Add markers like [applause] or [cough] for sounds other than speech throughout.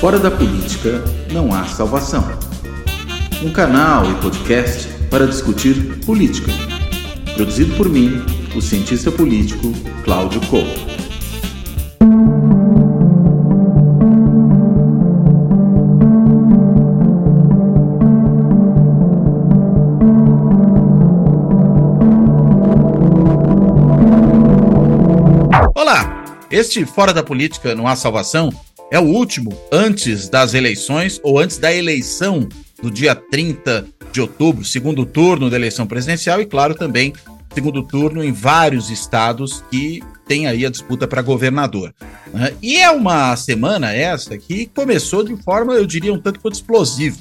Fora da política não há salvação. Um canal e podcast para discutir política. Produzido por mim, o cientista político Cláudio Couto. Olá! Este Fora da Política Não Há Salvação é o último antes das eleições ou antes da eleição do dia 30 de outubro, segundo turno da eleição presidencial e, claro, também segundo turno em vários estados que tem aí a disputa para governador. Né? E é uma semana essa que começou de forma, eu diria, um tanto quanto explosiva.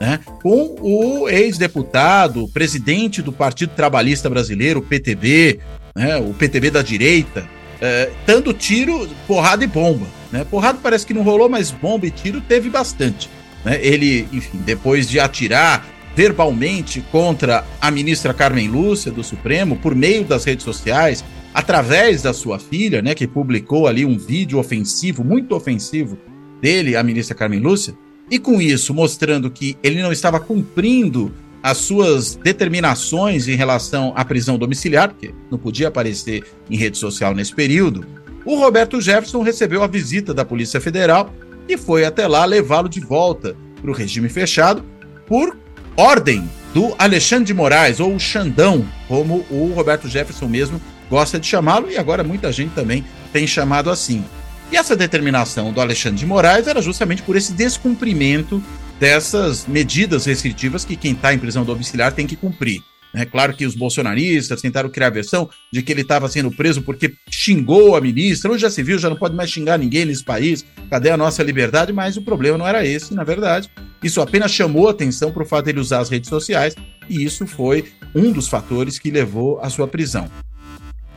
Né? Com o ex-deputado, presidente do Partido Trabalhista Brasileiro, o PTB, né? o PTB da direita, é, dando tiro, porrada e bomba. Né? Porrada parece que não rolou, mas bomba e tiro teve bastante. Né? Ele, enfim, depois de atirar verbalmente contra a ministra Carmen Lúcia do Supremo por meio das redes sociais, através da sua filha, né, que publicou ali um vídeo ofensivo, muito ofensivo dele, a ministra Carmen Lúcia, e com isso mostrando que ele não estava cumprindo as suas determinações em relação à prisão domiciliar, porque não podia aparecer em rede social nesse período, o Roberto Jefferson recebeu a visita da Polícia Federal e foi até lá levá-lo de volta para o regime fechado por ordem do Alexandre de Moraes, ou Xandão, como o Roberto Jefferson mesmo gosta de chamá-lo, e agora muita gente também tem chamado assim. E essa determinação do Alexandre de Moraes era justamente por esse descumprimento dessas medidas restritivas que quem está em prisão domiciliar tem que cumprir. É claro que os bolsonaristas tentaram criar a versão de que ele estava sendo preso porque xingou a ministra. Hoje já se viu, já não pode mais xingar ninguém nesse país. Cadê a nossa liberdade? Mas o problema não era esse, na verdade. Isso apenas chamou atenção para o fato dele usar as redes sociais e isso foi um dos fatores que levou à sua prisão.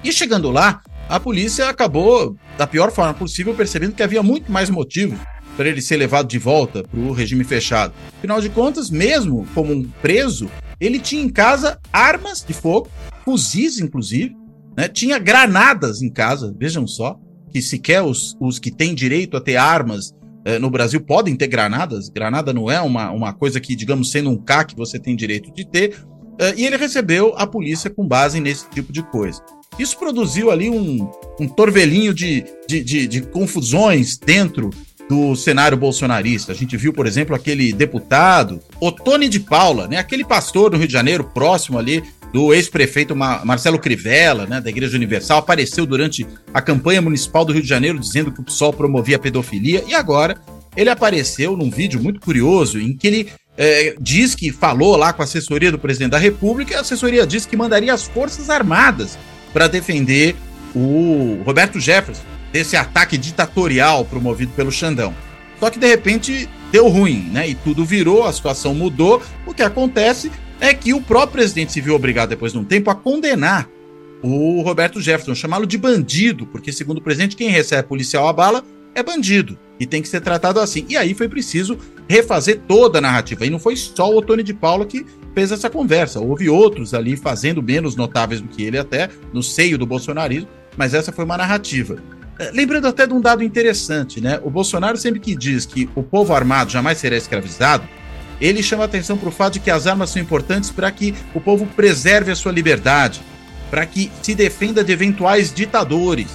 E chegando lá, a polícia acabou, da pior forma possível, percebendo que havia muito mais motivos para ele ser levado de volta para o regime fechado. Afinal de contas, mesmo como um preso, ele tinha em casa armas de fogo, fuzis, inclusive, né? tinha granadas em casa, vejam só, que sequer os, os que têm direito a ter armas eh, no Brasil podem ter granadas. Granada não é uma, uma coisa que, digamos, sendo um CAC você tem direito de ter. Eh, e ele recebeu a polícia com base nesse tipo de coisa. Isso produziu ali um, um torvelinho de, de, de, de confusões dentro do cenário bolsonarista. A gente viu, por exemplo, aquele deputado Otone de Paula, né? Aquele pastor do Rio de Janeiro, próximo ali do ex-prefeito Marcelo Crivella, né, da Igreja Universal, apareceu durante a campanha municipal do Rio de Janeiro dizendo que o PSOL promovia a pedofilia e agora ele apareceu num vídeo muito curioso em que ele é, diz que falou lá com a assessoria do presidente da República e a assessoria diz que mandaria as Forças Armadas para defender o Roberto Jefferson desse ataque ditatorial promovido pelo Xandão. Só que de repente deu ruim, né? E tudo virou, a situação mudou. O que acontece é que o próprio presidente se viu obrigado, depois de um tempo, a condenar o Roberto Jefferson, chamá-lo de bandido, porque, segundo o presidente, quem recebe policial a bala é bandido e tem que ser tratado assim. E aí foi preciso refazer toda a narrativa. E não foi só o Tony de Paula que fez essa conversa. Houve outros ali fazendo menos notáveis do que ele, até no seio do bolsonarismo, mas essa foi uma narrativa. É, lembrando até de um dado interessante, né? O Bolsonaro sempre que diz que o povo armado jamais será escravizado, ele chama atenção para o fato de que as armas são importantes para que o povo preserve a sua liberdade, para que se defenda de eventuais ditadores.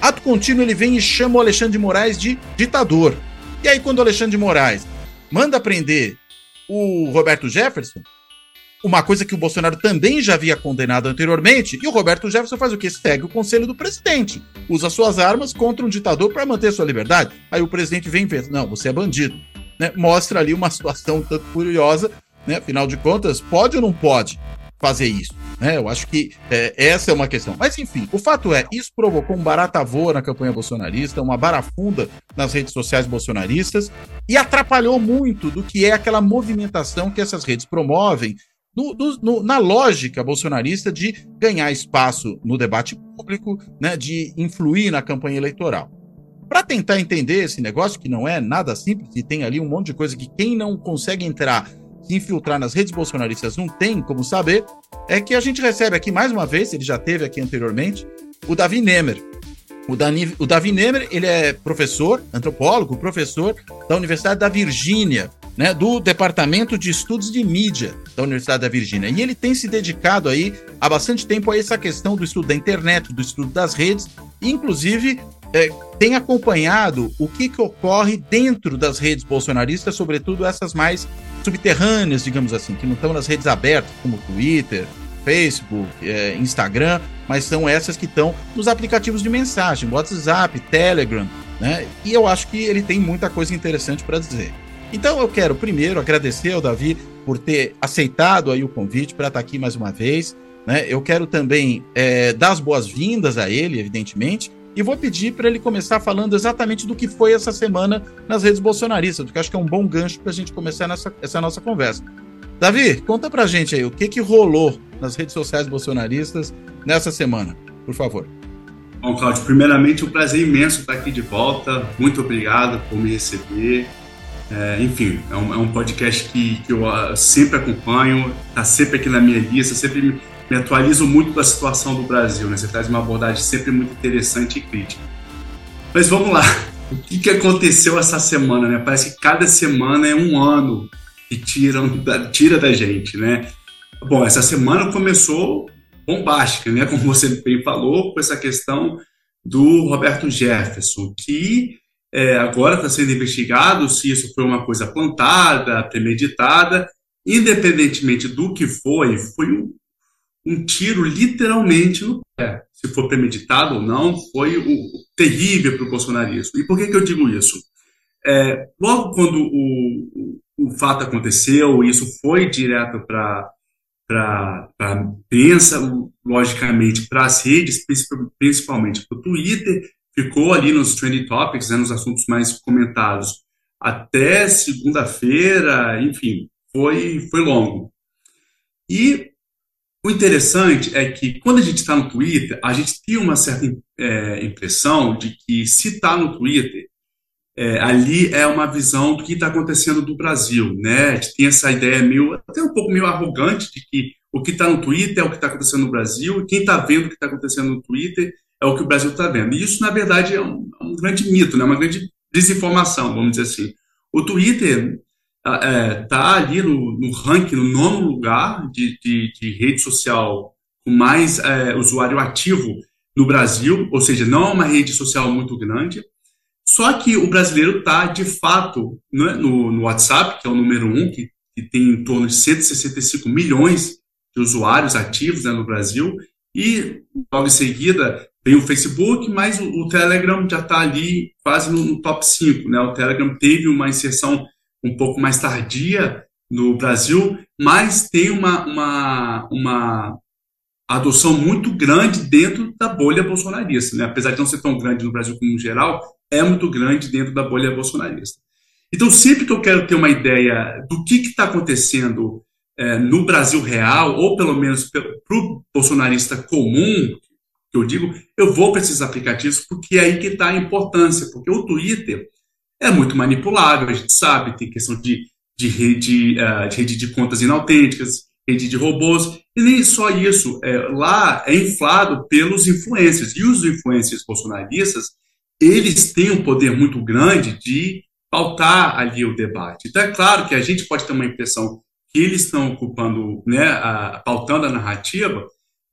Ato contínuo, ele vem e chama o Alexandre de Moraes de ditador. E aí, quando o Alexandre de Moraes manda prender o Roberto Jefferson, uma coisa que o Bolsonaro também já havia condenado anteriormente, e o Roberto Jefferson faz o que? Segue o conselho do presidente. Usa suas armas contra um ditador para manter sua liberdade. Aí o presidente vem e vê, não, você é bandido. Né? Mostra ali uma [laughs] situação tanto curiosa, né? Afinal de contas, pode ou não pode fazer isso? Né? Eu acho que é, essa é uma questão. Mas enfim, o fato é, isso provocou um barata voa na campanha bolsonarista, uma barafunda nas redes sociais bolsonaristas e atrapalhou muito do que é aquela movimentação que essas redes promovem no, no, na lógica bolsonarista de ganhar espaço no debate público, né, de influir na campanha eleitoral. Para tentar entender esse negócio, que não é nada simples, e tem ali um monte de coisa que quem não consegue entrar, se infiltrar nas redes bolsonaristas não tem como saber, é que a gente recebe aqui mais uma vez, ele já teve aqui anteriormente, o Davi Nemer. O, Dani, o Davi Nemer, ele é professor, antropólogo, professor da Universidade da Virgínia, né, do Departamento de Estudos de Mídia da Universidade da Virgínia. E ele tem se dedicado aí há bastante tempo a essa questão do estudo da internet, do estudo das redes, inclusive é, tem acompanhado o que, que ocorre dentro das redes bolsonaristas, sobretudo essas mais subterrâneas, digamos assim, que não estão nas redes abertas, como Twitter, Facebook, é, Instagram, mas são essas que estão nos aplicativos de mensagem, WhatsApp, Telegram, né? E eu acho que ele tem muita coisa interessante para dizer. Então eu quero primeiro agradecer ao Davi por ter aceitado aí o convite para estar aqui mais uma vez. Né? Eu quero também é, dar as boas-vindas a ele, evidentemente, e vou pedir para ele começar falando exatamente do que foi essa semana nas redes bolsonaristas, porque acho que é um bom gancho para a gente começar nessa, essa nossa conversa. Davi, conta pra gente aí o que, que rolou nas redes sociais bolsonaristas nessa semana, por favor. Bom, Cláudio, primeiramente um prazer imenso estar aqui de volta. Muito obrigado por me receber. É, enfim, é um, é um, podcast que, que eu uh, sempre acompanho, está sempre aqui na minha lista, sempre me, me, atualizo muito da situação do Brasil. Né? Você traz uma abordagem sempre muito interessante e crítica. Mas vamos lá. O que, que aconteceu essa semana? Né? Parece que cada semana é um ano que tiram da, tira da gente, né? Bom, essa semana começou bombástica, né? Como você bem falou, com essa questão do Roberto Jefferson, que é, agora está sendo investigado se isso foi uma coisa plantada, premeditada, independentemente do que foi, foi um, um tiro literalmente no pé. Se for premeditado ou não, foi um, terrível para o bolsonarismo. E por que, que eu digo isso? É, logo quando o, o fato aconteceu, isso foi direto para para pensa logicamente para as redes, principalmente para o Twitter, ficou ali nos trending topics, né, nos assuntos mais comentados, até segunda-feira, enfim, foi, foi longo. E o interessante é que quando a gente está no Twitter, a gente tem uma certa é, impressão de que se está no Twitter, é, ali é uma visão do que está acontecendo do Brasil, né? A gente tem essa ideia meio, até um pouco meio arrogante de que o que está no Twitter é o que está acontecendo no Brasil, e quem está vendo o que está acontecendo no Twitter é o que o Brasil está vendo. E isso, na verdade, é um, é um, grande mito, né? uma grande desinformação, vamos dizer assim. O Twitter está é, tá ali no, no, ranking, no nono lugar de, de, de rede social com mais é, usuário ativo no Brasil, ou seja, não é uma rede social muito grande. Só que o brasileiro está, de fato, né, no, no, WhatsApp, que é o número um, que, que, tem em torno de 165 milhões de usuários ativos né, no Brasil, e logo em seguida vem o Facebook, mas o, o Telegram já está ali quase no, no, top 5. Né? O Telegram teve uma inserção um pouco mais tardia no Brasil, mas tem uma, uma, uma adoção muito grande dentro da bolha bolsonarista. Né? Apesar de não ser tão grande no Brasil como no geral, é muito grande dentro da bolha bolsonarista. Então, sempre que eu quero ter uma ideia do que está acontecendo é, no Brasil real, ou pelo menos para o bolsonarista comum, eu digo, eu vou para esses aplicativos porque é aí que está a importância, porque o Twitter é muito manipulável, a gente sabe, tem questão de, de, rede, uh, de rede de contas inautênticas, rede de robôs, e nem só isso, é, lá é inflado pelos influencers, e os influencers bolsonaristas, eles têm um poder muito grande de pautar ali o debate. Então, é claro que a gente pode ter uma impressão que eles estão ocupando, né, a, pautando a narrativa,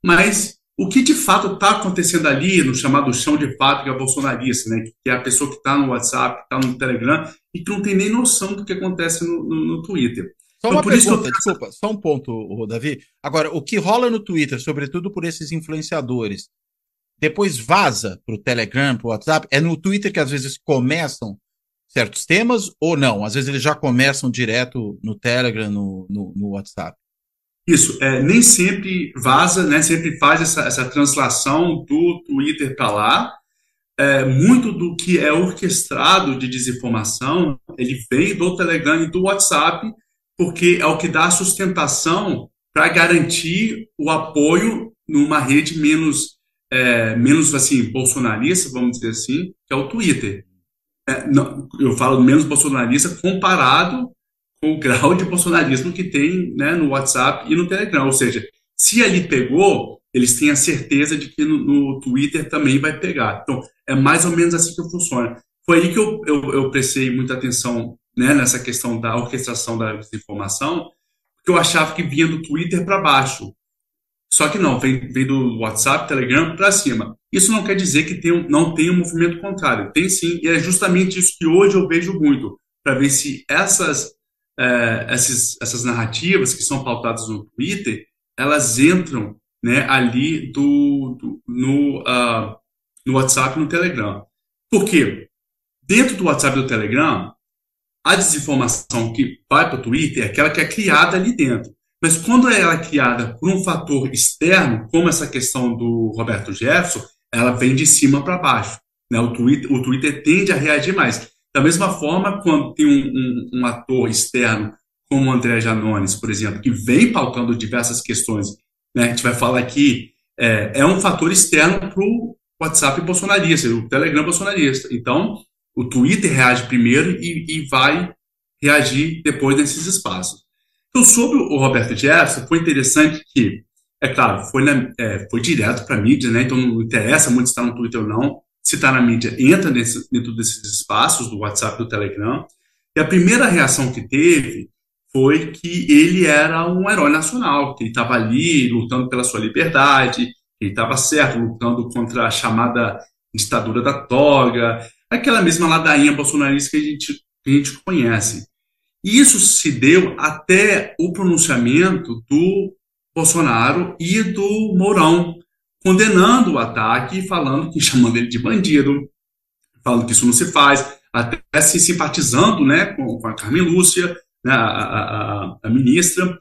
mas o que de fato está acontecendo ali no chamado chão de fábrica bolsonarista, né, que é a pessoa que está no WhatsApp, que está no Telegram e que não tem nem noção do que acontece no, no, no Twitter. Só então, uma pergunta, eu... desculpa, só um ponto, Davi. Agora, o que rola no Twitter, sobretudo por esses influenciadores, depois vaza para o Telegram, para o WhatsApp? É no Twitter que às vezes começam certos temas ou não? Às vezes eles já começam direto no Telegram, no, no, no WhatsApp. Isso, é, nem sempre vaza, né? Sempre faz essa, essa translação do Twitter para lá. É, muito do que é orquestrado de desinformação, ele vem do Telegram e do WhatsApp, porque é o que dá sustentação para garantir o apoio numa rede menos é, menos assim bolsonarista, vamos dizer assim, que é o Twitter. É, não, eu falo menos bolsonarista comparado com o grau de bolsonarismo que tem né, no WhatsApp e no Telegram. Ou seja, se ali pegou, eles têm a certeza de que no, no, Twitter também vai pegar. Então, é mais ou menos assim que funciona. Foi aí que eu, eu, eu prestei muita atenção né, nessa questão da orquestração da desinformação, porque eu achava que vinha do Twitter para baixo. Só que não, vem, vem do WhatsApp, Telegram para cima. Isso não quer dizer que tem, não tem um movimento contrário. Tem sim, e é justamente isso que hoje eu vejo muito, para ver se essas, é, essas, essas narrativas que são pautadas no Twitter, elas entram né, ali do, do no, uh, no WhatsApp e no Telegram. Por quê? Dentro do WhatsApp e do Telegram, a desinformação que vai para o Twitter é aquela que é criada ali dentro. Mas quando ela é criada por um fator externo, como essa questão do Roberto Jefferson, ela vem de cima para baixo. Né? O, Twitter, o Twitter tende a reagir mais. Da mesma forma, quando tem um, um, um ator externo, como o André Janones, por exemplo, que vem pautando diversas questões né, a gente vai falar aqui, é, é um fator externo para o WhatsApp bolsonarista, o Telegram bolsonarista. Então, o Twitter reage primeiro e, e vai reagir depois nesses espaços. Então, sobre o Roberto Jefferson, foi interessante que, é claro, foi, na, é, foi direto para a mídia, né? então não interessa muito se está no Twitter ou não. Se está na mídia, entra nesse, dentro desses espaços do WhatsApp do Telegram. E a primeira reação que teve foi que ele era um herói nacional, que ele estava ali lutando pela sua liberdade, que ele estava certo, lutando contra a chamada ditadura da toga, aquela mesma ladainha bolsonarista que a gente, que a gente conhece. E isso se deu até o pronunciamento do Bolsonaro e do Mourão, condenando o ataque e falando que [laughs] chamando ele de bandido, falando que isso não se faz, até se simpatizando né, com, com a Carmen Lúcia, né, a, a, a, ministra.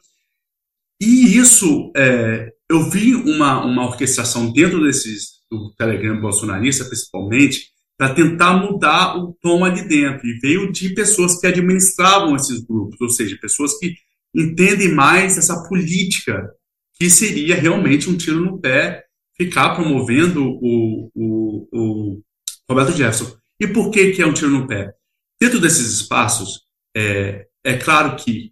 E isso, é, eu vi uma, uma orquestração dentro desses, do Telegram bolsonarista, principalmente, para tentar mudar o tom ali dentro. E veio de pessoas que administravam esses grupos, ou seja, pessoas que entendem mais essa política, que seria realmente um tiro no pé ficar promovendo o, o, o Roberto Jefferson. E por que, que é um tiro no pé? Dentro desses espaços, é, é claro que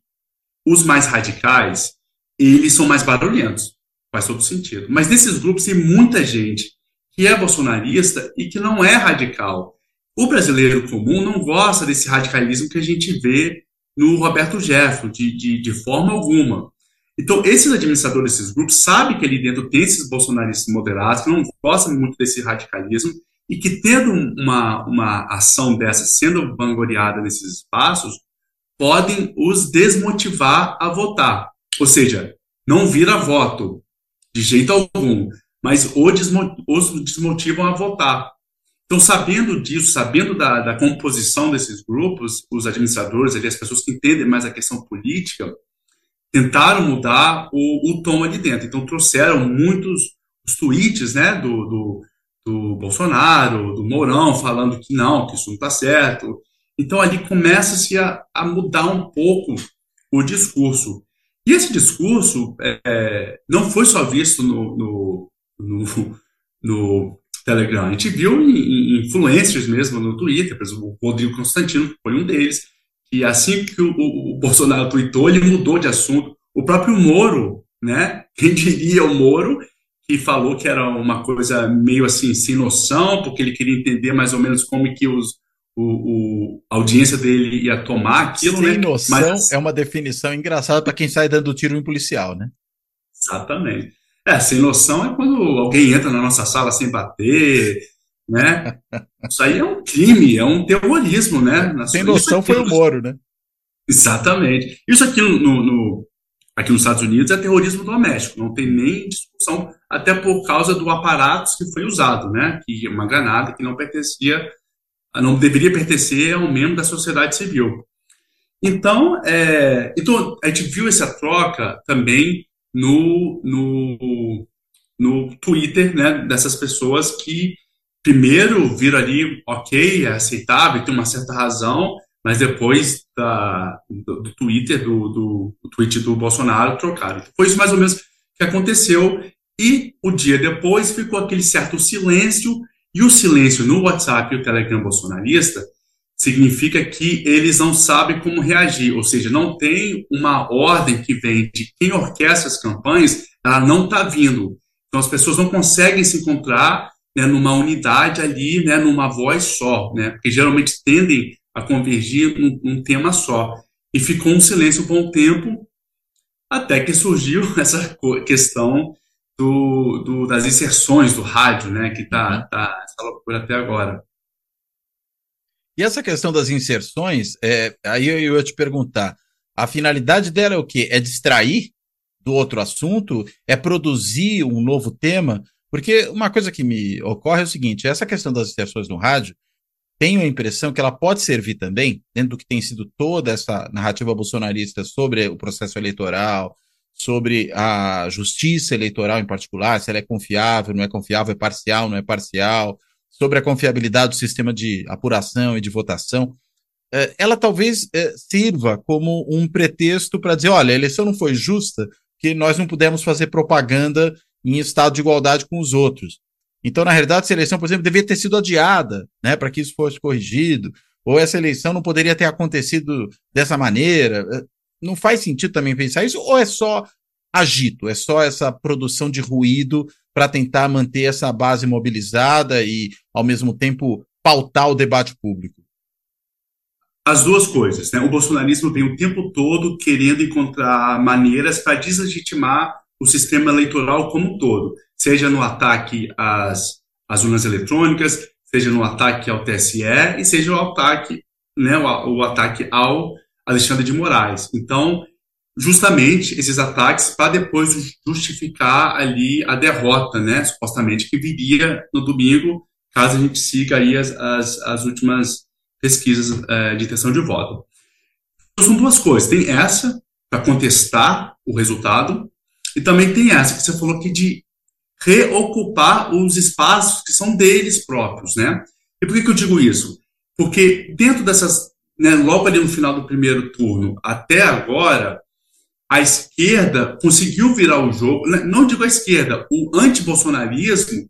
os mais radicais, eles são mais barulhentos, faz todo sentido. Mas nesses grupos tem muita gente que é bolsonarista e que não é radical. O brasileiro comum não gosta desse radicalismo que a gente vê no Roberto Jefferson, de, de, de forma alguma. Então, esses administradores desses grupos sabem que ali dentro tem esses bolsonaristas moderados, que não gostam muito desse radicalismo, e que tendo uma, uma ação dessa sendo vangloriada nesses espaços, podem os desmotivar a votar. Ou seja, não vira voto de jeito algum, mas os desmotivam a votar. Então, sabendo disso, sabendo da, da composição desses grupos, os administradores, ali, as pessoas que entendem mais a questão política, tentaram mudar o, o tom ali dentro. Então, trouxeram muitos os tweets né, do, do, do Bolsonaro, do Mourão, falando que não, que isso não está certo, então ali começa-se a, a, mudar um pouco o discurso. E esse discurso é, não foi só visto no, no, no, no, Telegram, a gente viu em, em influencers mesmo no Twitter, por exemplo, o Rodrigo Constantino foi um deles, que assim que o, o, o Bolsonaro tweetou, ele mudou de assunto. O próprio Moro, né? Quem diria o Moro, que falou que era uma coisa meio assim, sem noção, porque ele queria entender mais ou menos como que os, o, o, a audiência dele ia tomar aquilo, Sem né? noção Mas, é uma definição engraçada para quem sai dando tiro em policial, né? Exatamente. É, sem noção é quando alguém entra na nossa sala sem bater, né? Isso aí é um crime, é um terrorismo, né? Na sem noção foi o Moro, né? Exatamente. Isso aqui no, no, aqui nos Estados Unidos é terrorismo doméstico, não tem nem discussão, até por causa do aparato que foi usado, né? Que é uma granada que não pertencia não deveria pertencer a um membro da sociedade civil. Então, é, então a gente viu essa troca também no, no, no Twitter, né, dessas pessoas que primeiro viram ali, ok, é aceitável, tem uma certa razão, mas depois da, do, do Twitter, do, do, do, tweet do Bolsonaro, trocaram. Então, foi isso mais ou menos que aconteceu, e o dia depois ficou aquele certo silêncio e o silêncio no WhatsApp e o Telegram bolsonarista significa que eles não sabem como reagir, ou seja, não tem uma ordem que vem de quem orquestra as campanhas, ela não está vindo. Então as pessoas não conseguem se encontrar né, numa unidade ali, né, numa voz só, né, porque geralmente tendem a convergir num, num tema só. E ficou um silêncio por um tempo, até que surgiu [laughs] essa questão do, do, das inserções do rádio, né, que está uhum. tá essa loucura até agora. E essa questão das inserções, é, aí eu ia te perguntar, a finalidade dela é o quê? É distrair do outro assunto? É produzir um novo tema? Porque uma coisa que me ocorre é o seguinte: essa questão das inserções no rádio, tenho a impressão que ela pode servir também, dentro do que tem sido toda essa narrativa bolsonarista sobre o processo eleitoral, sobre a justiça eleitoral em particular, se ela é confiável, não é confiável, é parcial, não é parcial, sobre a confiabilidade do sistema de apuração e de votação, é, ela talvez é, sirva como um pretexto para dizer: olha, a eleição não foi justa, que nós não pudemos fazer propaganda em estado de igualdade com os outros. Então, na realidade, essa eleição, por exemplo, devia ter sido adiada, né, para que isso fosse corrigido, ou essa eleição não poderia ter acontecido dessa maneira. É, não faz sentido também pensar isso, ou é só agito, é só essa produção de ruído para tentar manter essa base mobilizada e, ao mesmo tempo, pautar o debate público? As duas coisas. Né? O bolsonarismo vem o tempo todo querendo encontrar maneiras para deslegitimar o sistema eleitoral como um todo, seja no ataque às, às urnas eletrônicas, seja no ataque ao TSE e seja o ataque, né, o, o ataque ao Alexandre de Moraes. Então, justamente esses ataques para depois justificar ali a derrota, né, supostamente que viria no domingo, caso a gente siga aí as, as, as últimas pesquisas é, de intenção de voto. Então, são duas coisas, tem essa para contestar o resultado e também tem essa que você falou aqui de reocupar os espaços que são deles próprios, né? E por que, que eu digo isso? Porque dentro dessas, né, logo ali no final do primeiro turno até agora, a esquerda conseguiu virar o jogo, né, não digo a esquerda, o antibolsonarismo,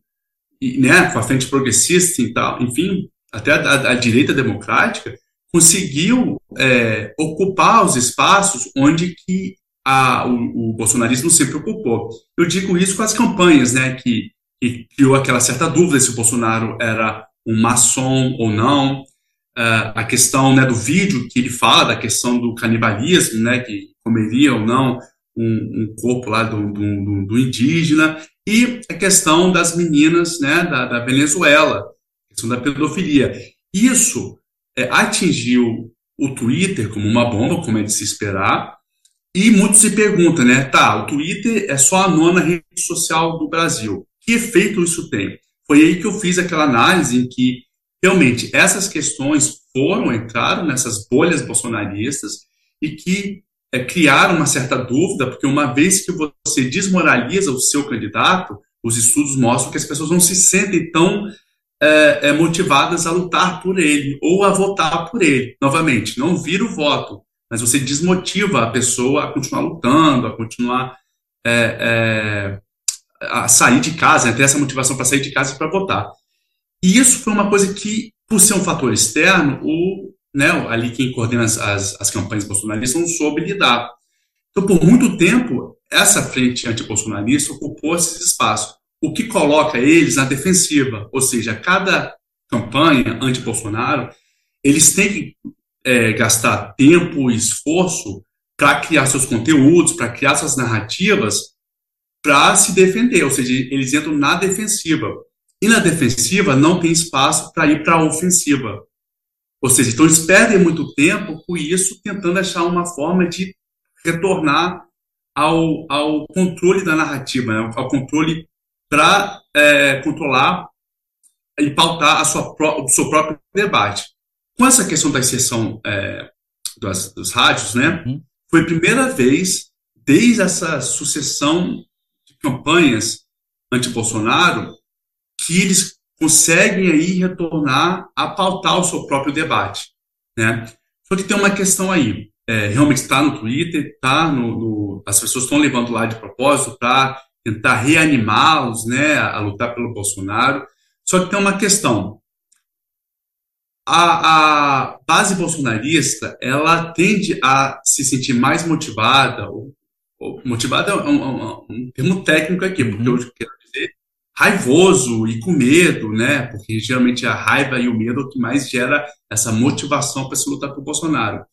né, com a frente progressista e tal, enfim, até a, a direita democrática, conseguiu é, ocupar os espaços onde que a, o, o, bolsonarismo sempre ocupou. Eu digo isso com as campanhas, né, que, que criou aquela certa dúvida se o Bolsonaro era um maçom ou não, uh, a questão né, do vídeo que ele fala, da questão do canibalismo, né, que comeria ou não um, um corpo lá do, do, do, indígena, e a questão das meninas né, da, da Venezuela, a questão da pedofilia. Isso é, atingiu o Twitter como uma bomba, como é de se esperar, e muito se pergunta, né, tá, o Twitter é só a nona rede social do Brasil. Que efeito isso tem? Foi aí que eu fiz aquela análise em que realmente essas questões foram, entraram nessas bolhas bolsonaristas e que é, criaram uma certa dúvida, porque uma vez que você desmoraliza o seu candidato, os estudos mostram que as pessoas não se sentem tão é, é, motivadas a lutar por ele ou a votar por ele. Novamente, não vira o voto, mas você desmotiva a pessoa a continuar lutando, a continuar é, é a sair de casa, né, ter essa motivação para sair de casa e para votar. E isso foi uma coisa que, por ser um fator externo, o né, ali quem coordena as, as, as campanhas bolsonaristas não soube lidar. Então, por muito tempo, essa frente antibolsonarista ocupou esses espaços, o que coloca eles na defensiva, ou seja, cada campanha anti-Bolsonaro, eles têm que é, gastar tempo e esforço para criar seus conteúdos, para criar suas narrativas, para se defender, ou seja, eles entram na defensiva. E na defensiva não tem espaço para ir para a ofensiva. Ou seja, então eles perdem muito tempo com isso, tentando achar uma forma de retornar ao, ao controle da narrativa, né? ao controle para é, controlar e pautar a sua, o seu próprio debate. Com essa questão da inserção é, dos, dos rádios, né, uhum. foi a primeira vez, desde essa sucessão de campanhas anti-Bolsonaro, que eles conseguem aí retornar a pautar o seu próprio debate, né? Só que tem uma questão aí, é, realmente está no Twitter, tá no, no, as pessoas estão levando lá de propósito para tentar reanimá-los, né, a, lutar pelo Bolsonaro. Só que tem uma questão. A, a base bolsonarista, ela tende a se sentir mais motivada, ou, ou motivada é um, um, um, termo técnico aqui, porque uhum. eu quero dizer, raivoso e com medo, né? Porque geralmente a raiva e o medo é o que mais gera essa motivação para se lutar por Bolsonaro.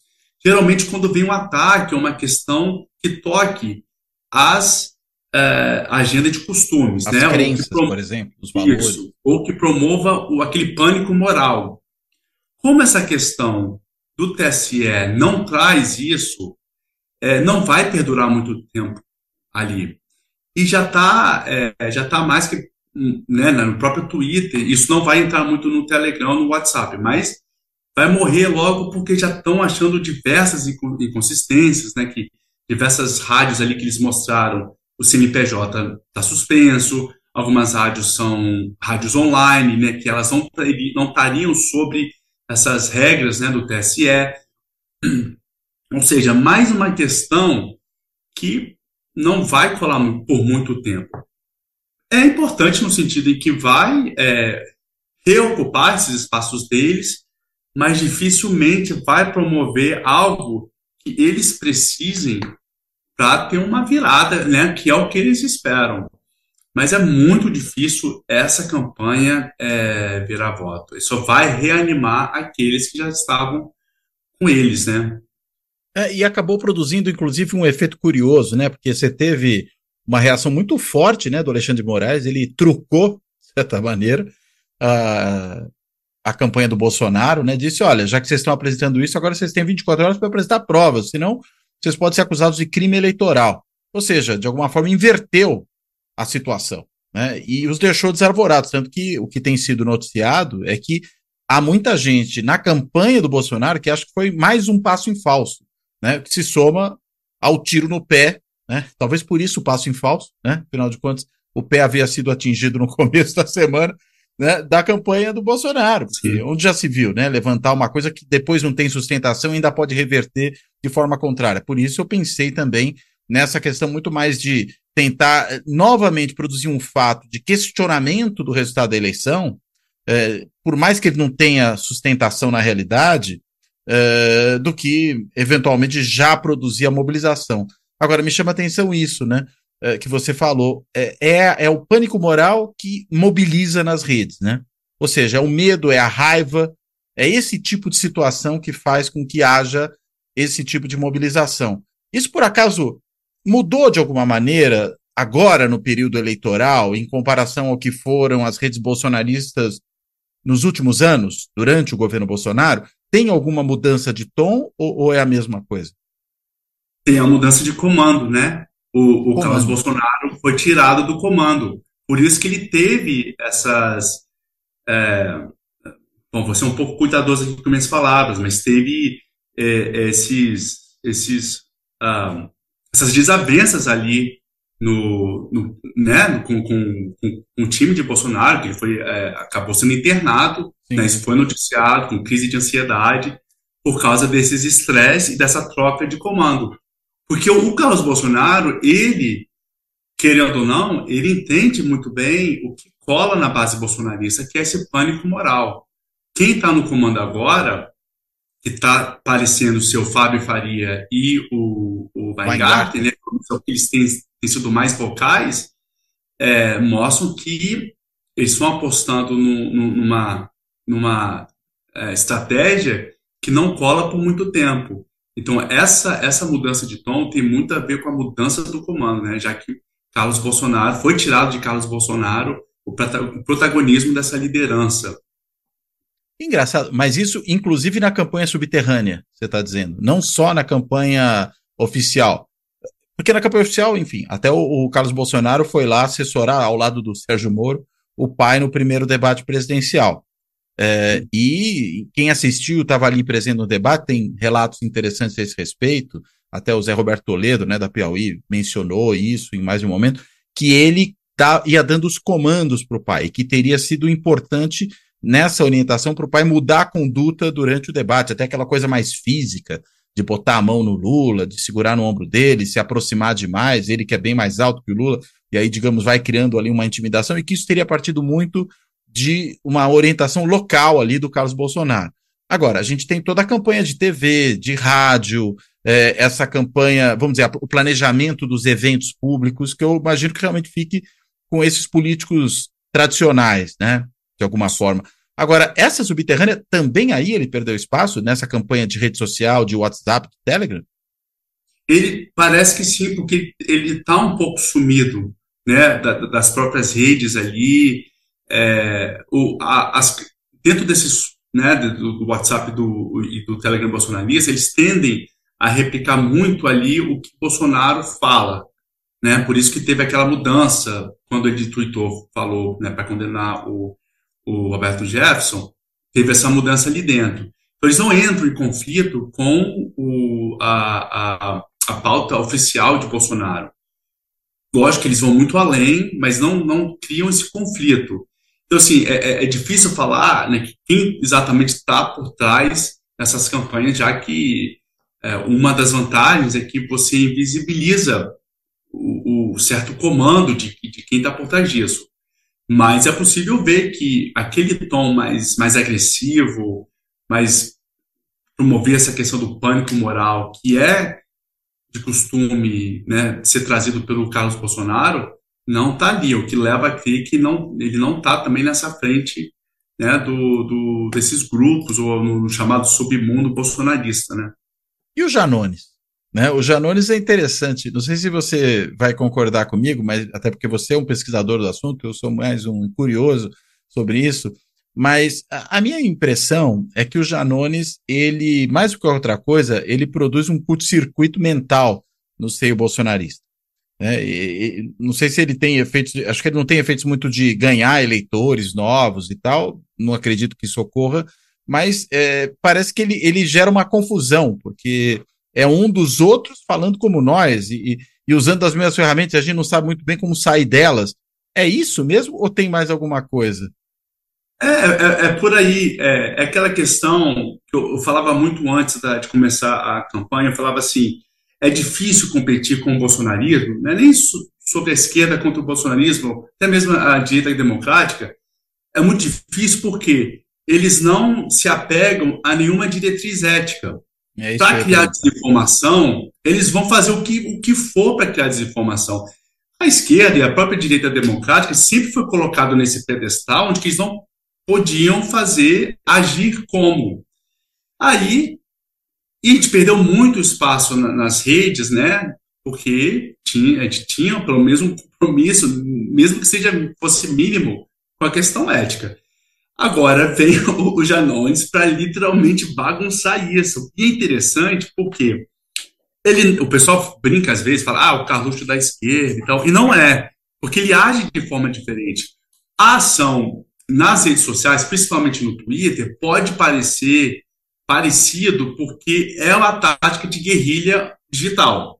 Geralmente, quando vem um ataque ou uma questão que toque as uh, agenda de costumes, as né? Crenças, por exemplo, os valores. Isso, ou que promova o, aquele pânico moral. Como essa questão do TSE não traz isso, é, não vai perdurar muito tempo ali. E já está é, já tá mais que né, no próprio Twitter, isso não vai entrar muito no Telegram, no WhatsApp, mas vai morrer logo porque já estão achando diversas inconsistências, né, que diversas rádios ali que eles mostraram, o CNPJ está suspenso, algumas rádios são rádios online, né, que elas não, não estariam sobre essas regras né, do TSE. Ou seja, mais uma questão que não vai colar por muito tempo. É importante no sentido em que vai é, reocupar esses espaços deles, mas dificilmente vai promover algo que eles precisem para ter uma virada, né, que é o que eles esperam. Mas é muito difícil essa campanha é, virar voto. Isso vai reanimar aqueles que já estavam com eles, né? É, e acabou produzindo, inclusive, um efeito curioso, né? Porque você teve uma reação muito forte, né, do Alexandre de Moraes. Ele trucou, de certa maneira, a, a campanha do Bolsonaro, né? Disse: olha, já que vocês estão apresentando isso, agora vocês têm 24 horas para apresentar provas, senão vocês podem ser acusados de crime eleitoral. Ou seja, de alguma forma inverteu a situação, né? E os deixou desarvorados, tanto que o que tem sido noticiado é que há muita gente na campanha do Bolsonaro que acha que foi mais um passo em falso, né? Que se soma ao tiro no pé, né? Talvez por isso o passo em falso, né? Afinal de contas, o pé havia sido atingido no [laughs] começo da semana, né, da campanha do Bolsonaro, onde já se viu, né, levantar uma coisa que depois não tem sustentação e ainda pode reverter de forma contrária. Por isso eu pensei também nessa questão muito mais de tentar eh, novamente produzir um fato de questionamento do resultado da eleição, é, por mais que ele não tenha sustentação na realidade, é, do que eventualmente já produzir a mobilização. Agora, me chama atenção isso, né? Que você falou. É, é o pânico moral que mobiliza nas redes, né? Ou seja, é o medo, é a raiva, é esse tipo de situação que faz com que haja esse tipo de mobilização. Isso, por acaso, mudou de alguma maneira agora no período eleitoral, em comparação ao que foram as redes bolsonaristas nos últimos anos, durante o governo Bolsonaro? Tem alguma mudança de tom ou, ou é a mesma coisa? Tem a mudança de comando, né? O, o Carlos Bolsonaro foi tirado do comando. Por isso que ele teve essas. É, bom, vou ser um pouco cuidadoso aqui com minhas palavras, mas teve é, esses, esses, ah, essas desavenças ali no, no né, com, com, com, com, o time de Bolsonaro, que ele foi, é, acabou sendo internado, né, isso foi noticiado, com crise de ansiedade, por causa desses estresses e dessa troca de comando. Porque o Carlos Bolsonaro, ele, querendo ou não, ele entende muito bem o que cola na base bolsonarista, que é esse pânico moral. Quem está no comando agora, que está parecendo o seu Fábio Faria e o, o Weingarten, né, que eles têm, têm sido mais vocais, é, mostram que eles estão apostando no, no, numa, numa é, estratégia que não cola por muito tempo. Então, essa, essa mudança de tom tem muito a ver com a mudança do comando, né? já que Carlos Bolsonaro foi tirado de Carlos Bolsonaro o, protagonismo dessa liderança. Engraçado, mas isso inclusive na campanha subterrânea, você está dizendo, não só na campanha oficial. Porque na campanha oficial, enfim, até o, o, Carlos Bolsonaro foi lá assessorar ao lado do Sérgio Moro o pai no primeiro debate presidencial. É, e quem assistiu, estava ali presente no debate, tem relatos interessantes a esse respeito. Até o Zé Roberto Toledo, né, da Piauí, mencionou isso em mais de um momento, que ele tá, ia dando os comandos para o pai, que teria sido importante nessa orientação para o pai mudar a conduta durante o debate, até aquela coisa mais física, de botar a mão no Lula, de segurar no ombro dele, se aproximar demais, ele que é bem mais alto que o Lula, e aí, digamos, vai criando ali uma intimidação, e que isso teria partido muito de uma orientação local ali do Carlos Bolsonaro. Agora, a gente tem toda a campanha de TV, de rádio, é, essa campanha, vamos dizer, o planejamento dos eventos públicos, que eu imagino que realmente fique com esses políticos tradicionais, né? De alguma forma. Agora, essa subterrânea também aí ele perdeu espaço nessa campanha de rede social, de WhatsApp, de Telegram? Ele parece que sim, porque ele está um pouco sumido, né, das próprias redes ali, é, o, a, as, dentro desses, né, do, do WhatsApp do, e do Telegram bolsonarista, eles tendem a replicar muito ali o que Bolsonaro fala, né, por isso que teve aquela mudança quando ele tweetou, falou, né, para condenar o, o Roberto Jefferson, teve essa mudança ali dentro. Então, eles não entram em conflito com o, a, a, a pauta oficial de Bolsonaro. Lógico que eles vão muito além, mas não, não criam esse conflito. Então, assim, é, é, é difícil falar né, quem exatamente está por trás dessas campanhas, já que é, uma das vantagens é que você invisibiliza o, o certo comando de, de quem está por trás disso. Mas é possível ver que aquele tom mais, mais agressivo, mais promover essa questão do pânico moral, que é de costume né, ser trazido pelo Carlos Bolsonaro, não está ali, o que leva a crer que não, ele não está também nessa frente né, do, do, desses grupos, ou no chamado submundo bolsonarista. Né? E o Janones? Né? O Janones é interessante, não sei se você vai concordar comigo, mas até porque você é um pesquisador do assunto, eu sou mais um curioso sobre isso, mas a, a minha impressão é que o Janones, ele, mais do que outra coisa, ele produz um curto-circuito mental no seio bolsonarista. Né? E, e, não sei se ele tem efeitos, acho que ele não tem efeitos muito de ganhar eleitores novos e tal, não acredito que isso ocorra, mas é, parece que ele, ele gera uma confusão, porque é um dos outros falando como nós e, e usando as mesmas ferramentas, a gente não sabe muito bem como sair delas. É isso mesmo ou tem mais alguma coisa? É, é, é por aí. É, é, aquela questão que eu, eu falava muito antes da, de começar a campanha. Eu falava assim: é difícil competir com o bolsonarismo, não é nem sobre a esquerda contra o bolsonarismo, até mesmo a direita democrática. É muito difícil porque eles não se apegam a nenhuma diretriz ética. É para criar desinformação, eles vão fazer o que, o que for para criar desinformação. A esquerda e a própria direita democrática sempre foi colocado nesse pedestal onde eles não podiam fazer, agir como. Aí, a gente perdeu muito espaço na, nas redes, né? Porque tinha, a gente tinha pelo menos um compromisso, mesmo que seja fosse mínimo, com a questão ética. Agora vem [laughs] o Janones para literalmente bagunçar isso. E é interessante porque ele, o pessoal brinca às vezes, fala, ah, o Carluxo da esquerda e tal, e não é, porque ele age de forma diferente. A ação nas redes sociais, principalmente no Twitter, pode parecer parecido porque é uma tática de guerrilha digital.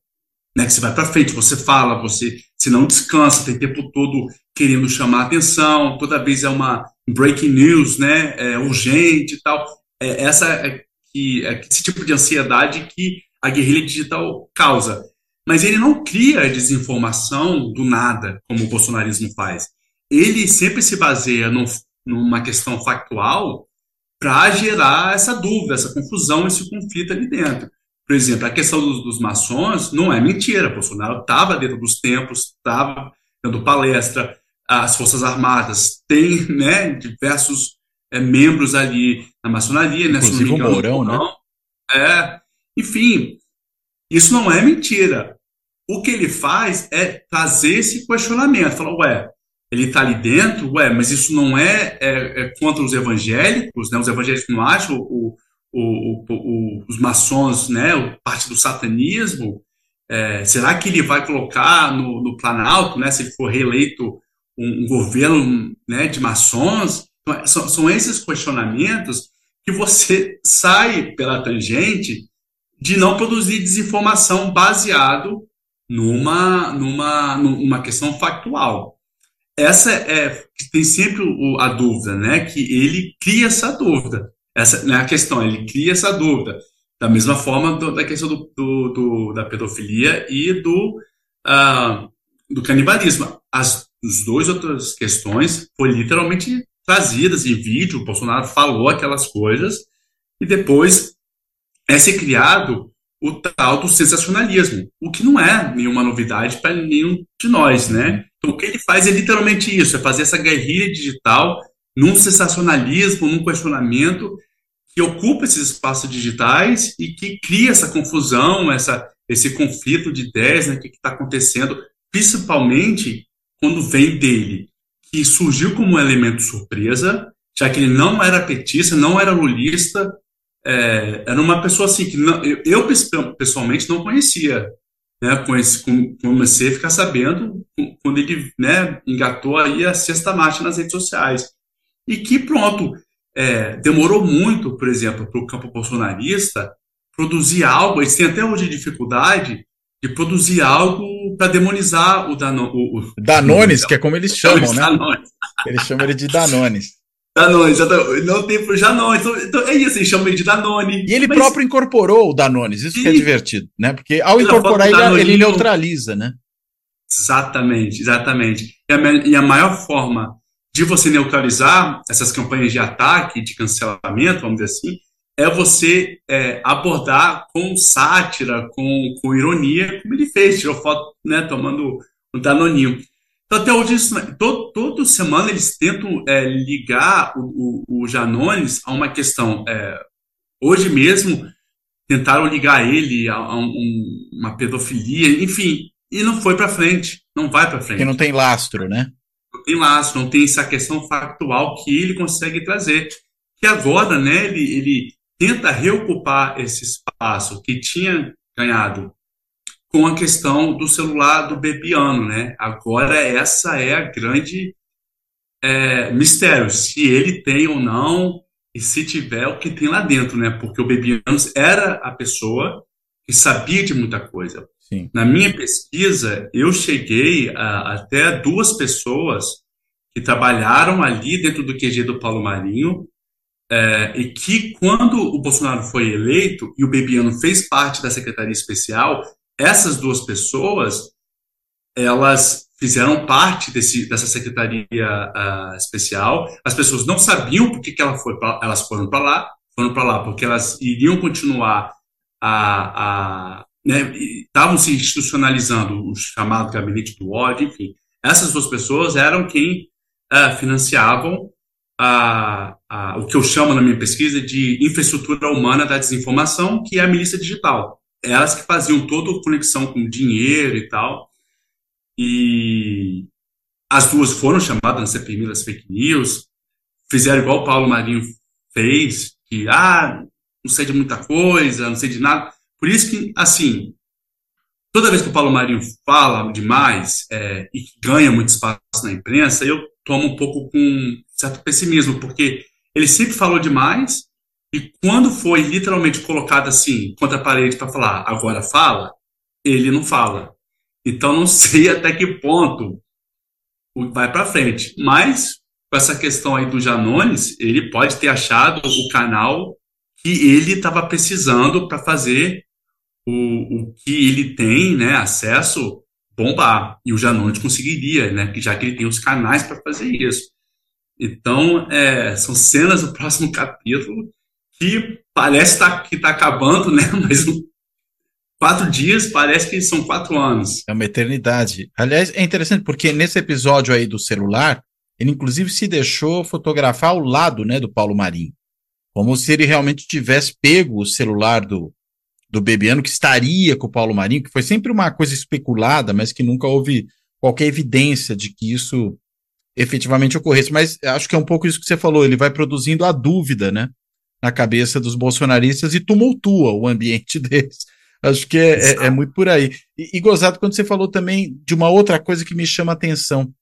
Né, que você vai para frente, você fala, você, você não descansa, tem tempo todo querendo chamar atenção, toda vez é uma breaking news, né, é urgente e tal. É, essa é, que, é esse tipo de ansiedade que a guerrilha digital causa. Mas ele não cria desinformação do nada, como o bolsonarismo faz. Ele sempre se baseia num, numa questão factual para gerar essa dúvida, essa confusão, esse conflito ali dentro. Por exemplo, a questão dos, dos maçons não é mentira. Bolsonaro estava dentro dos tempos, estava dando palestra, as Forças Armadas têm né, diversos é, membros ali na maçonaria, né? Inclusive o Mourão, né? É, enfim, isso não é mentira. O que ele faz é trazer esse questionamento. Falar, ué, ele está ali dentro, ué, mas isso não é, é, é, contra os evangélicos, né? Os evangélicos não acham o, o, o, os maçons, né? Parte do satanismo. É, será que ele vai colocar no, no Planalto, né? Se ele for reeleito um, governo né, de maçons. Então, são, são esses questionamentos que você sai pela tangente de não produzir desinformação baseado numa, numa, numa questão factual. Essa é tem sempre a dúvida, né? Que ele cria essa dúvida. Essa é a questão, ele cria essa dúvida. Da mesma forma do, da questão do, do, do, da pedofilia e do, uh, do canibalismo. As as duas outras questões foram literalmente trazidas em vídeo, o Bolsonaro falou aquelas coisas, e depois é criado o tal do sensacionalismo, o que não é nenhuma novidade para nenhum de nós, né? Então, o que ele faz é literalmente isso, é fazer essa guerrilha digital num sensacionalismo, num questionamento que ocupa esses espaços digitais e que cria essa confusão, essa, esse conflito de ideias, né, que está acontecendo, principalmente quando vem dele, que surgiu como um elemento surpresa, já que ele não era petista, não era lulista, é, era uma pessoa assim que não, eu, eu, pessoalmente não conhecia. Né, conheci, comecei a ficar sabendo quando ele né, engatou aí a sexta marcha nas redes sociais. E que, pronto, é, demorou muito, por exemplo, para o campo bolsonarista produzir algo, eles têm até hoje dificuldade de produzir algo para demonizar o, Dano, o, o Danones, [laughs] que é como eles chamam, né? Danones. Eles chamam ele de Danones. Danone, não tem pro Janone. Então, então, é isso, eles chamam ele de Danone. E ele mas... próprio incorporou o Danones, isso Sim. que é divertido, né? Porque ao incorporar ele, ele neutraliza, né? Exatamente, exatamente. E a, e a maior forma de você neutralizar essas campanhas de ataque, de cancelamento, vamos dizer assim, é você é, abordar com sátira, com, com ironia, como ele fez, tirou foto né, tomando o Danoninho. Então, até hoje, todo, toda semana eles tentam é, ligar o, o, o, Janones a uma questão. É, hoje mesmo, tentaram ligar ele a, a um, uma pedofilia, enfim, e não foi para frente, não vai para frente. Porque não tem lastro, né? Não tem lastro, não tem essa questão factual que ele consegue trazer. Que agora, né, ele, ele tenta reocupar esse espaço que tinha ganhado com a questão do celular do Bebiano, né? Agora essa é a grande é, mistério, se ele tem ou não e se tiver o que tem lá dentro, né? Porque o Bebiano era a pessoa que sabia de muita coisa. Sim. Na minha pesquisa, eu cheguei a, até duas pessoas que trabalharam ali dentro do QG do Paulo Marinho é, e que quando o Bolsonaro foi eleito e o Bebiano fez parte da Secretaria Especial, essas duas pessoas, elas fizeram parte desse, dessa secretaria uh, especial. As pessoas não sabiam por que, que ela foi pra, elas foram para lá, foram para lá porque elas iriam continuar a, a né, estavam se institucionalizando o chamado gabinete do ódio, enfim. Essas duas pessoas eram quem uh, financiavam a, a, o que eu chamo na minha pesquisa de infraestrutura humana da desinformação, que é a milícia digital elas que faziam toda a conexão com dinheiro e tal. E as duas foram chamadas na CPMI das fake news, fizeram igual o Paulo Marinho fez, que, ah, não sei de muita coisa, não sei de nada. Por isso que, assim, toda vez que o Paulo Marinho fala demais é, e ganha muito espaço na imprensa, eu tomo um pouco com certo pessimismo, porque ele sempre falou demais e quando foi literalmente colocado assim, contra a parede para falar, agora fala, ele não fala. Então não [laughs] sei até que ponto vai para frente. Mas com essa questão aí do Janones, ele pode ter achado o canal que ele estava precisando para fazer o, o que ele tem, né, acesso bombar. E o Janones conseguiria, né, já que ele tem os canais para fazer isso. Então, é, são cenas do próximo capítulo que parece tá, que está acabando, né? [laughs] Mas quatro dias parece que são quatro anos. É uma eternidade. Aliás, é interessante porque nesse episódio aí do celular, ele inclusive se deixou fotografar ao lado, né, do Paulo Marinho. Como se ele realmente tivesse pego o celular do, do Bebiano, que estaria com o Paulo Marinho, que foi sempre uma coisa especulada, mas que nunca houve qualquer evidência de que isso efetivamente ocorresse. Mas acho que é um pouco isso que você falou, ele vai produzindo a dúvida, né? na cabeça dos bolsonaristas e tumultua o ambiente [laughs] deles. Acho que é, é, é muito por aí. E, e, gozado quando você falou também de uma outra coisa que me chama a atenção.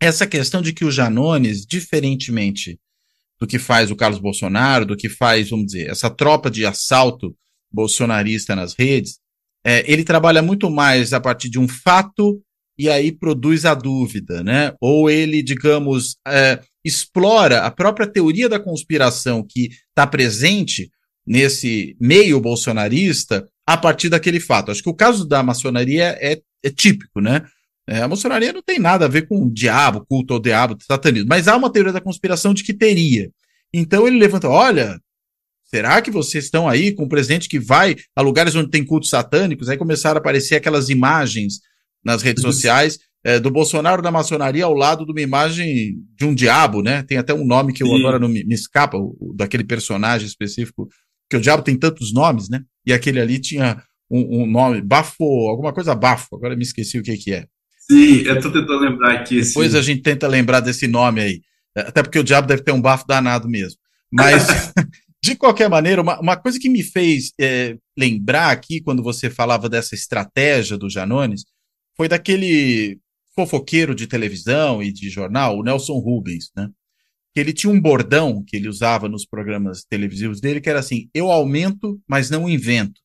Essa questão de que o Janones, diferentemente do que faz o Carlos Bolsonaro, do que faz, vamos dizer, essa tropa de assalto bolsonarista nas redes, é, ele trabalha muito mais a partir de um fato e aí produz a dúvida, né? Ou ele, digamos, é, explora a própria teoria da conspiração que está presente nesse meio bolsonarista a partir daquele fato. Acho que o caso da maçonaria é, é típico, né? É, a maçonaria não tem nada a ver com o diabo, culto ao diabo, satanismo, mas há uma teoria da conspiração de que teria. Então ele levanta, olha, será que vocês estão aí com um presidente que vai a lugares onde tem cultos satânicos? Aí começaram a aparecer aquelas imagens nas redes sociais é, do Bolsonaro da maçonaria ao lado de uma imagem de um diabo, né? Tem até um nome que eu agora não me, me escapa, o, daquele personagem específico, que o diabo tem tantos nomes, né? E aquele ali tinha um, um nome, bafo, alguma coisa bafo, agora me esqueci o que que é. Sim, eu tô tentando lembrar aqui. Depois a gente tenta lembrar desse nome aí. Até porque o diabo deve ter um bafo danado mesmo. Mas, [laughs] de qualquer maneira, uma, uma coisa que me fez é, lembrar aqui, quando você falava dessa estratégia do Janones, foi daquele fofoqueiro de televisão e de jornal, o Nelson Rubens, né? Que ele tinha um bordão que ele usava nos programas televisivos dele, que era assim: eu aumento, mas não invento.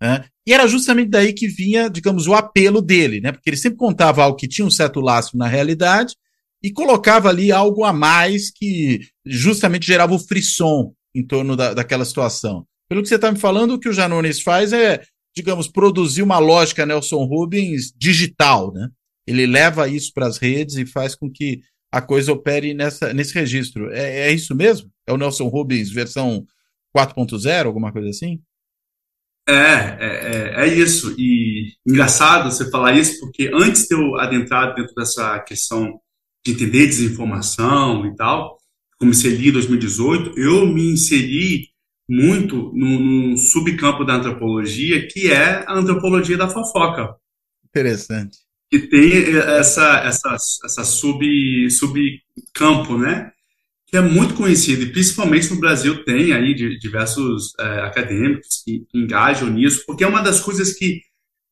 Né? E era justamente daí que vinha, digamos, o apelo dele, né? Porque ele sempre contava algo que tinha um certo laço na realidade e colocava ali algo a mais que justamente gerava o frisson em torno da, daquela situação. Pelo que você está me falando, o que o Janones faz é, digamos, produzir uma lógica Nelson Rubens digital, né? ele leva isso para as redes e faz com que a coisa opere nessa, nesse registro. É, é isso mesmo? É o Nelson Rubens versão 4.0, alguma coisa assim? É, é, é, é, isso. E engraçado você falar isso, porque antes de eu adentrar dentro dessa questão de entender desinformação e tal, comecei ali em 2018, eu me inseri muito num, num subcampo da antropologia, que é a antropologia da fofoca. Interessante que tem essa, essa, essa sub, subcampo, né? Que é muito conhecido, e principalmente no Brasil tem aí diversos é, acadêmicos que, engajam nisso, porque é uma das coisas que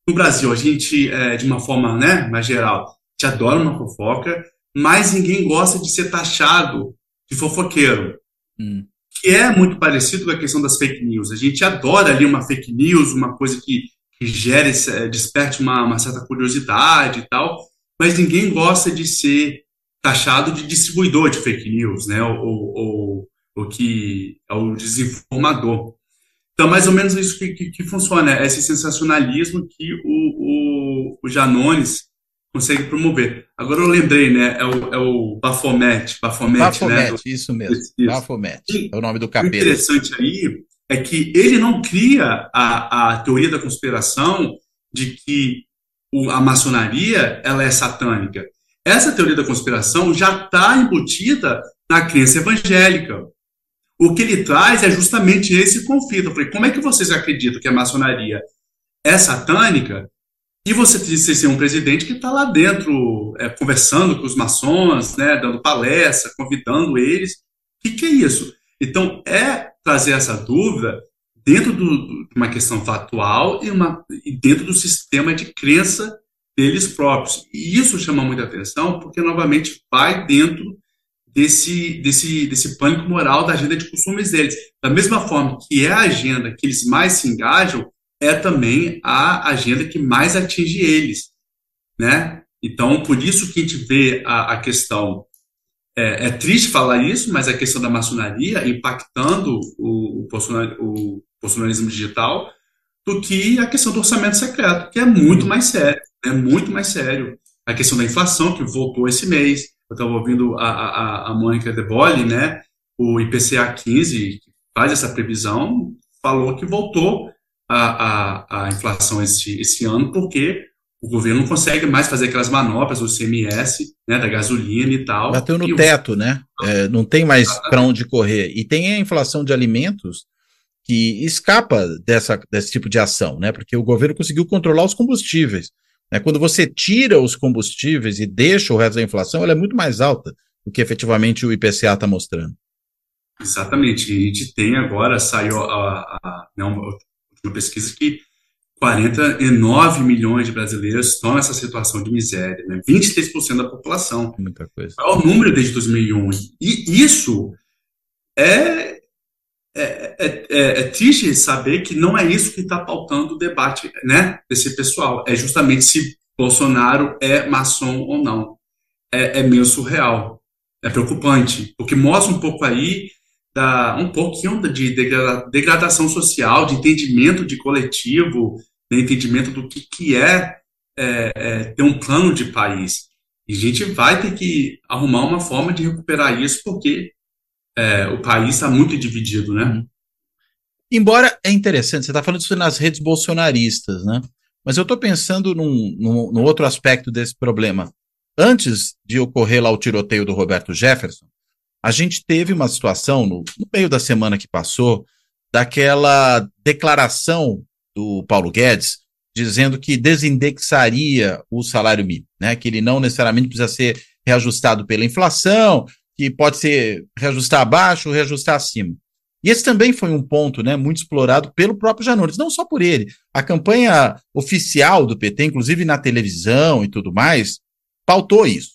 no Brasil a gente, é, de uma forma né, mais geral, te adora uma fofoca, mas ninguém gosta de ser taxado de fofoqueiro. Hum. Que é muito parecido com a questão das fake news. A gente adora ali uma fake news, uma coisa que que gere, eh, desperte uma, uma certa curiosidade e tal, mas ninguém gosta de ser taxado de distribuidor de fake news, né? Ou, ou, ou que é o desinformador. Então, mais ou menos isso que, que, que funciona, é esse sensacionalismo que o, o, o, Janones consegue promover. Agora eu lembrei, né? É o, é o Baphomet, Baphomet, Baphomet né? isso mesmo, isso. Baphomet, é o nome do capeta. interessante aí é que ele não cria a, a teoria da conspiração de que o, a maçonaria ela é satânica. Essa teoria da conspiração já está embutida na crença evangélica. O que ele traz é justamente esse conflito. Eu falei, como é que vocês acreditam que a maçonaria é satânica e você ser um presidente que está lá dentro é, conversando com os maçons, né, dando palestra, convidando eles? O que, que é isso? Então, é trazer essa dúvida dentro do, de uma questão factual e, uma, e dentro do sistema de crença deles próprios. E isso chama muita atenção porque, novamente, vai dentro desse, desse, desse pânico moral da agenda de costumes deles. Da mesma forma que é a agenda que eles mais se engajam, é também a agenda que mais atinge eles. Né? Então, por isso que a gente vê a, a questão é, é, triste falar isso, mas a questão da maçonaria impactando o, o, o bolsonarismo digital do que a questão do orçamento secreto, que é muito mais sério, é muito mais sério. A questão da inflação, que voltou esse mês, eu estava ouvindo a, a, a Mônica De Bolle, né, o IPCA 15, que faz essa previsão, falou que voltou a, a, a inflação esse, esse ano, porque o governo não consegue mais fazer aquelas manobras do CMS, né, da gasolina e tal. Bateu no teto, né? É, não tem mais para onde correr. E tem a inflação de alimentos que escapa dessa, desse tipo de ação, né? Porque o governo conseguiu controlar os combustíveis. Né? Quando você tira os combustíveis e deixa o resto da inflação, ela é muito mais alta do que efetivamente o IPCA está mostrando. Exatamente. E a gente tem agora, saiu a, a, né, uma, uma pesquisa que 49 milhões de brasileiros estão nessa situação de miséria, né? 23% da população. Muita coisa. É o número desde 2001. E isso é, é, é, é, é triste saber que não é isso que está pautando o debate né, desse pessoal. É justamente se Bolsonaro é maçom ou não. É, é meio surreal. É preocupante, porque mostra um pouco aí da, um pouquinho de degradação social, de entendimento de coletivo, de entendimento do que, que é, é, é, ter um plano de país. E a gente vai ter que arrumar uma forma de recuperar isso, porque é, o país está muito dividido, né? Embora é interessante, você está falando isso nas redes bolsonaristas, né? Mas eu estou pensando num, num, num, outro aspecto desse problema. Antes de ocorrer lá o tiroteio do Roberto Jefferson, a gente teve uma situação no, no meio da semana que passou, daquela declaração do Paulo Guedes dizendo que desindexaria o salário mínimo, né? Que ele não necessariamente precisa ser reajustado pela inflação, que pode ser reajustar abaixo reajustar acima. E esse também foi um ponto né, muito explorado pelo próprio Janones, não só por ele. A campanha oficial do PT, inclusive na televisão e tudo mais, pautou isso.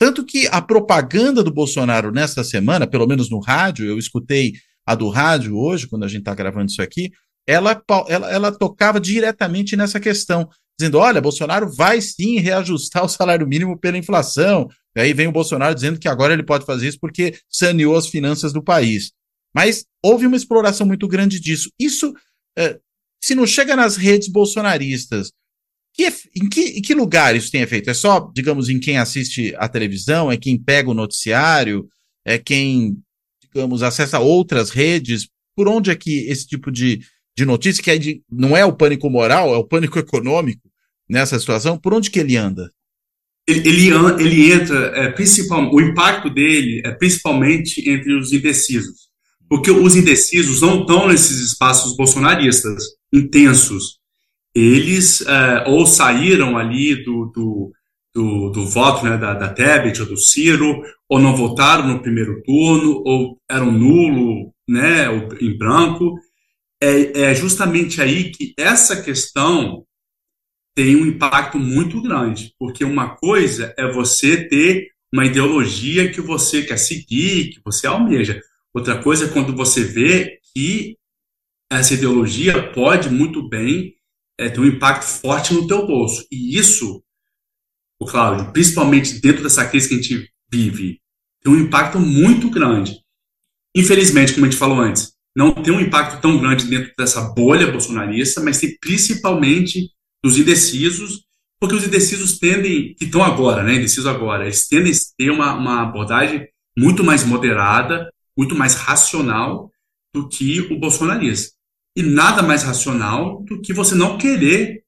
Tanto que a propaganda do Bolsonaro nesta semana, pelo menos no rádio, eu escutei a do rádio hoje, quando a gente está gravando isso aqui, ela, ela, ela tocava diretamente nessa questão, dizendo: olha, Bolsonaro vai sim reajustar o salário mínimo pela inflação. E aí vem o Bolsonaro dizendo que agora ele pode fazer isso porque saneou as finanças do país. Mas houve uma exploração muito grande disso. Isso, é, se não chega nas redes bolsonaristas, que, em, que, em que lugar isso tem efeito? É só, digamos, em quem assiste a televisão, é quem pega o noticiário, é quem, digamos, acessa outras redes? Por onde é que esse tipo de, de notícia, que é de, não é o pânico moral, é o pânico econômico nessa situação, por onde que ele anda? Ele, ele, ele entra, é, principal, o impacto dele é principalmente entre os indecisos porque os indecisos não estão nesses espaços bolsonaristas intensos. Eles é, ou saíram ali do, do, do, do voto né, da, da Tebet ou do Ciro, ou não votaram no primeiro turno, ou eram nulo né, em branco. É, é justamente aí que essa questão tem um impacto muito grande, porque uma coisa é você ter uma ideologia que você quer seguir, que você almeja. Outra coisa é quando você vê que essa ideologia pode muito bem é, ter um impacto forte no teu bolso. E isso, o Cláudio, principalmente dentro dessa crise que a gente vive, tem um impacto muito grande. Infelizmente, como a gente falou antes, não tem um impacto tão grande dentro dessa bolha bolsonarista, mas tem principalmente dos indecisos, porque os indecisos tendem, que estão agora, né, indecisos agora, eles tendem a ter uma, uma abordagem muito mais moderada, muito mais racional do que o bolsonarista. E nada mais racional do que você não querer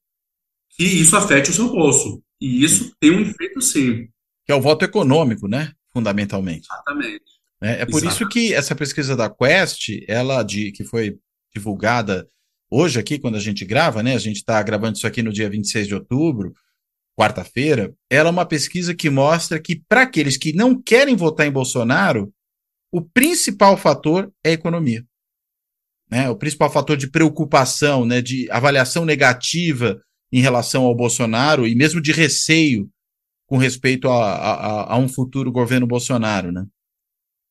que isso afete o seu bolso. E isso tem um efeito sim. Que é o voto econômico, né? Fundamentalmente. Exatamente. É, é por Exatamente. isso que essa pesquisa da Quest, ela de, que foi divulgada hoje aqui, quando a gente grava, né? A gente está gravando isso aqui no dia 26 de outubro, quarta-feira. Ela é uma pesquisa que mostra que, para aqueles que não querem votar em Bolsonaro, o principal fator é a economia. Né? O principal fator de preocupação, né, de avaliação negativa em relação ao Bolsonaro e mesmo de receio com respeito a, a, a um futuro governo Bolsonaro. Né?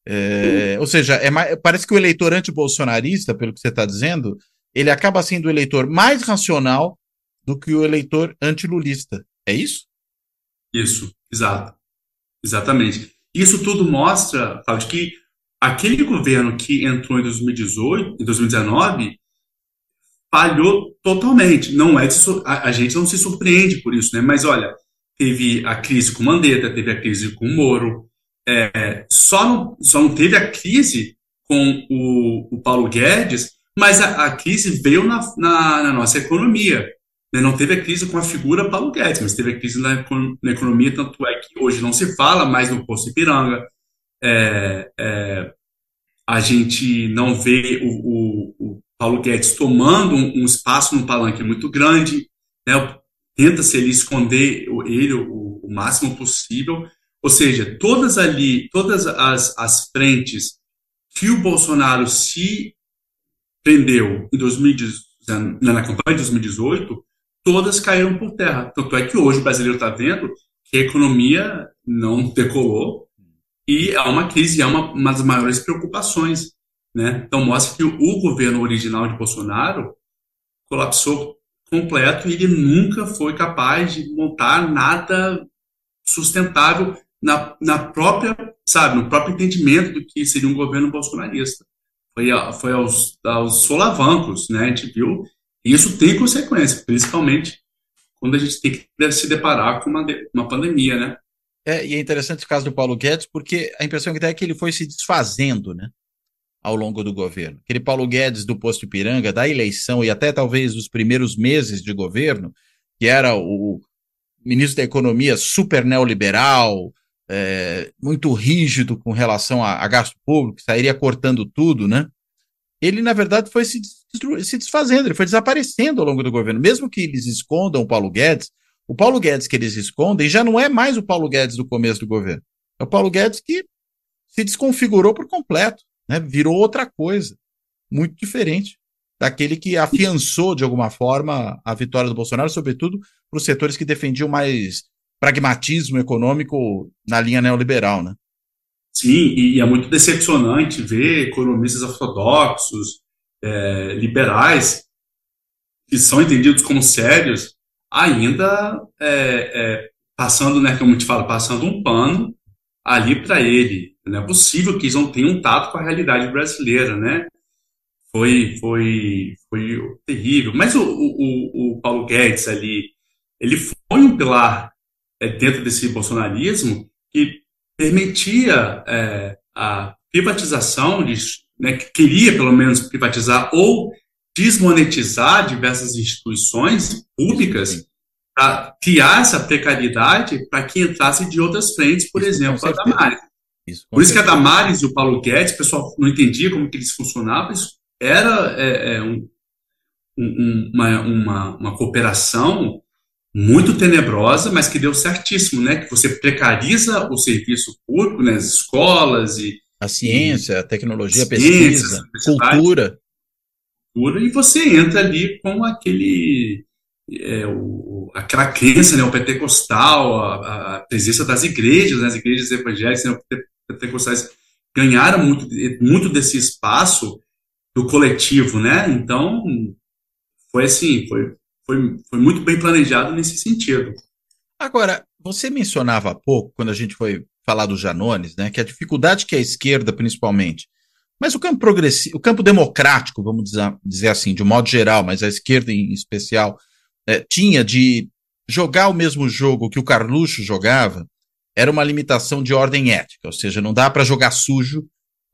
É, ou seja, é mais, parece que o eleitor anti-bolsonarista, pelo que você está dizendo, ele acaba sendo o eleitor mais racional do que o eleitor antilulista. É isso? Isso, exato. Exatamente. Isso tudo mostra, Claudio, que aquele governo que entrou em 2018, em 2019, falhou totalmente. Não é a, a, gente não se surpreende por isso, né? Mas olha, teve a crise com Mandetta, teve a crise com Moro, é, só, não, só não teve a crise com o, o Paulo Guedes, mas a, a crise veio na, na, na, nossa economia. Né? Não teve a crise com a figura Paulo Guedes, mas teve a crise na, na economia, tanto é que hoje não se fala mais no Poço Ipiranga, é, é, a gente não vê o, o, o Paulo Guedes tomando um, um, espaço no palanque muito grande, né? tenta-se ele esconder ele o, o, máximo possível, ou seja, todas ali, todas as, as frentes que o Bolsonaro se prendeu em 2018, na campanha de 2018, todas caíram por terra. Tanto é que hoje o brasileiro está vendo que a economia não decolou, e é uma crise, é uma, uma das maiores preocupações. Né? Então, mostra que o governo original de Bolsonaro colapsou completo e ele nunca foi capaz de montar nada sustentável na, na própria, sabe, no próprio entendimento do que seria um governo bolsonarista. Foi, foi aos, aos solavancos, né? A gente viu. E isso tem consequência, principalmente quando a gente tem que se deparar com uma, uma pandemia, né? É, e é interessante o caso do Paulo Guedes, porque a impressão que dá é que ele foi se desfazendo, né? Ao longo do governo. Aquele Paulo Guedes do posto Ipiranga, da eleição e até talvez os primeiros meses de governo, que era o ministro da Economia super neoliberal, é, muito rígido com relação a, a, gasto público, sairia cortando tudo, né? Ele, na verdade, foi se, se desfazendo, ele foi desaparecendo ao longo do governo. Mesmo que eles escondam o Paulo Guedes, o Paulo Guedes que eles escondem já não é mais o Paulo Guedes do começo do governo. É o Paulo Guedes que se desconfigurou por completo, né? virou outra coisa, muito diferente daquele que afiançou, de alguma forma, a vitória do Bolsonaro, sobretudo para os setores que defendiam mais pragmatismo econômico na linha neoliberal, né? Sim, e é muito decepcionante ver economistas ortodoxos, é, liberais, que são entendidos como sérios, ainda é, é, passando, né, como te falo, passando um pano ali para ele. Não é possível que eles não tenham um tato com a realidade brasileira, né? Foi, foi, foi terrível. Mas o, o, o Paulo Guedes ali, ele foi um pilar é, dentro desse bolsonarismo que permitia é, a privatização, de, né, que queria pelo menos privatizar ou desmonetizar diversas instituições públicas para criar essa precariedade para que entrasse de outras frentes, por isso, exemplo, a Damares. Isso, por isso que a Damares e o Paulo Guedes, o pessoal não entendia como que eles funcionavam, isso era é, é, um, um, uma, uma, uma cooperação muito tenebrosa, mas que deu certíssimo, né? Que você precariza o serviço público, né? As escolas e a ciência, a tecnologia, a pesquisa, cultura, cultura, e você entra ali com aquele é, o, aquela crença né, o pentecostal, a, a presença das igrejas, né, as igrejas evangélicas né, pentecostais ganharam muito, muito desse espaço do coletivo, né? Então, foi assim, foi, foi, foi muito bem planejado nesse sentido. Agora, você mencionava há pouco, quando a gente foi falar dos Janones, né, que a dificuldade que a esquerda, principalmente, mas o campo progressivo, o campo democrático, vamos dizer, dizer assim, de um modo geral, mas a esquerda em especial, é, tinha de jogar o mesmo jogo que o Carluxo jogava, era uma limitação de ordem ética, ou seja, não dá para jogar sujo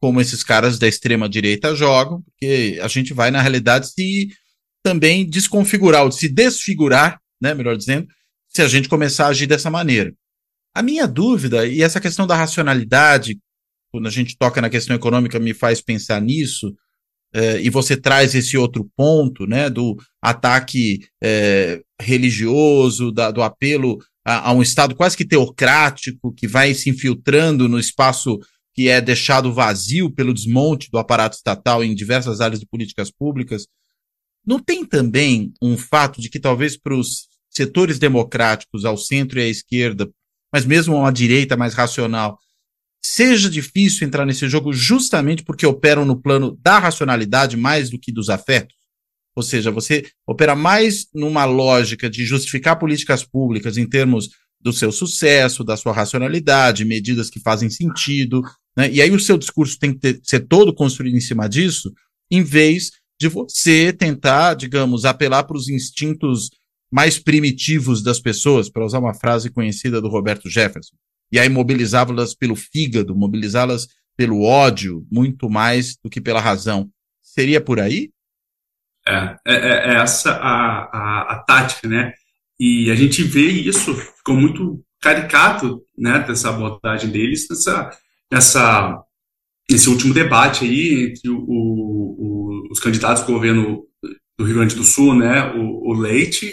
como esses caras da extrema direita jogam, porque a gente vai na realidade se também desconfigurar ou se desfigurar, né, melhor dizendo, se a gente começar a agir dessa maneira. A minha dúvida, e essa questão da racionalidade, quando a gente toca na questão econômica, me faz pensar nisso, é, e você traz esse outro ponto, né, do ataque é, religioso, da, do apelo a, a, um Estado quase que teocrático, que vai se infiltrando no espaço que é deixado vazio pelo desmonte do aparato estatal em diversas áreas de políticas públicas. Não tem também um fato de que talvez para os setores democráticos, ao centro e à esquerda, mas mesmo a uma direita mais racional, seja difícil entrar nesse jogo justamente porque operam no plano da racionalidade mais do que dos afetos? Ou seja, você opera mais numa lógica de justificar políticas públicas em termos do seu sucesso, da sua racionalidade, medidas que fazem sentido, né? e aí o seu discurso tem que ter, ser todo construído em cima disso, em vez de você tentar, digamos, apelar para os instintos mais primitivos das pessoas, para usar uma frase conhecida do Roberto Jefferson e aí mobilizá-las pelo fígado, mobilizá-las pelo ódio, muito mais do que pela razão. Seria por aí? É, é, é, é essa a, a, a, tática, né? E a gente vê isso, ficou muito caricato, né, dessa abordagem deles, nessa, nessa, nesse último debate aí entre o, o, os candidatos do governo do Rio Grande do Sul, né, o, o Leite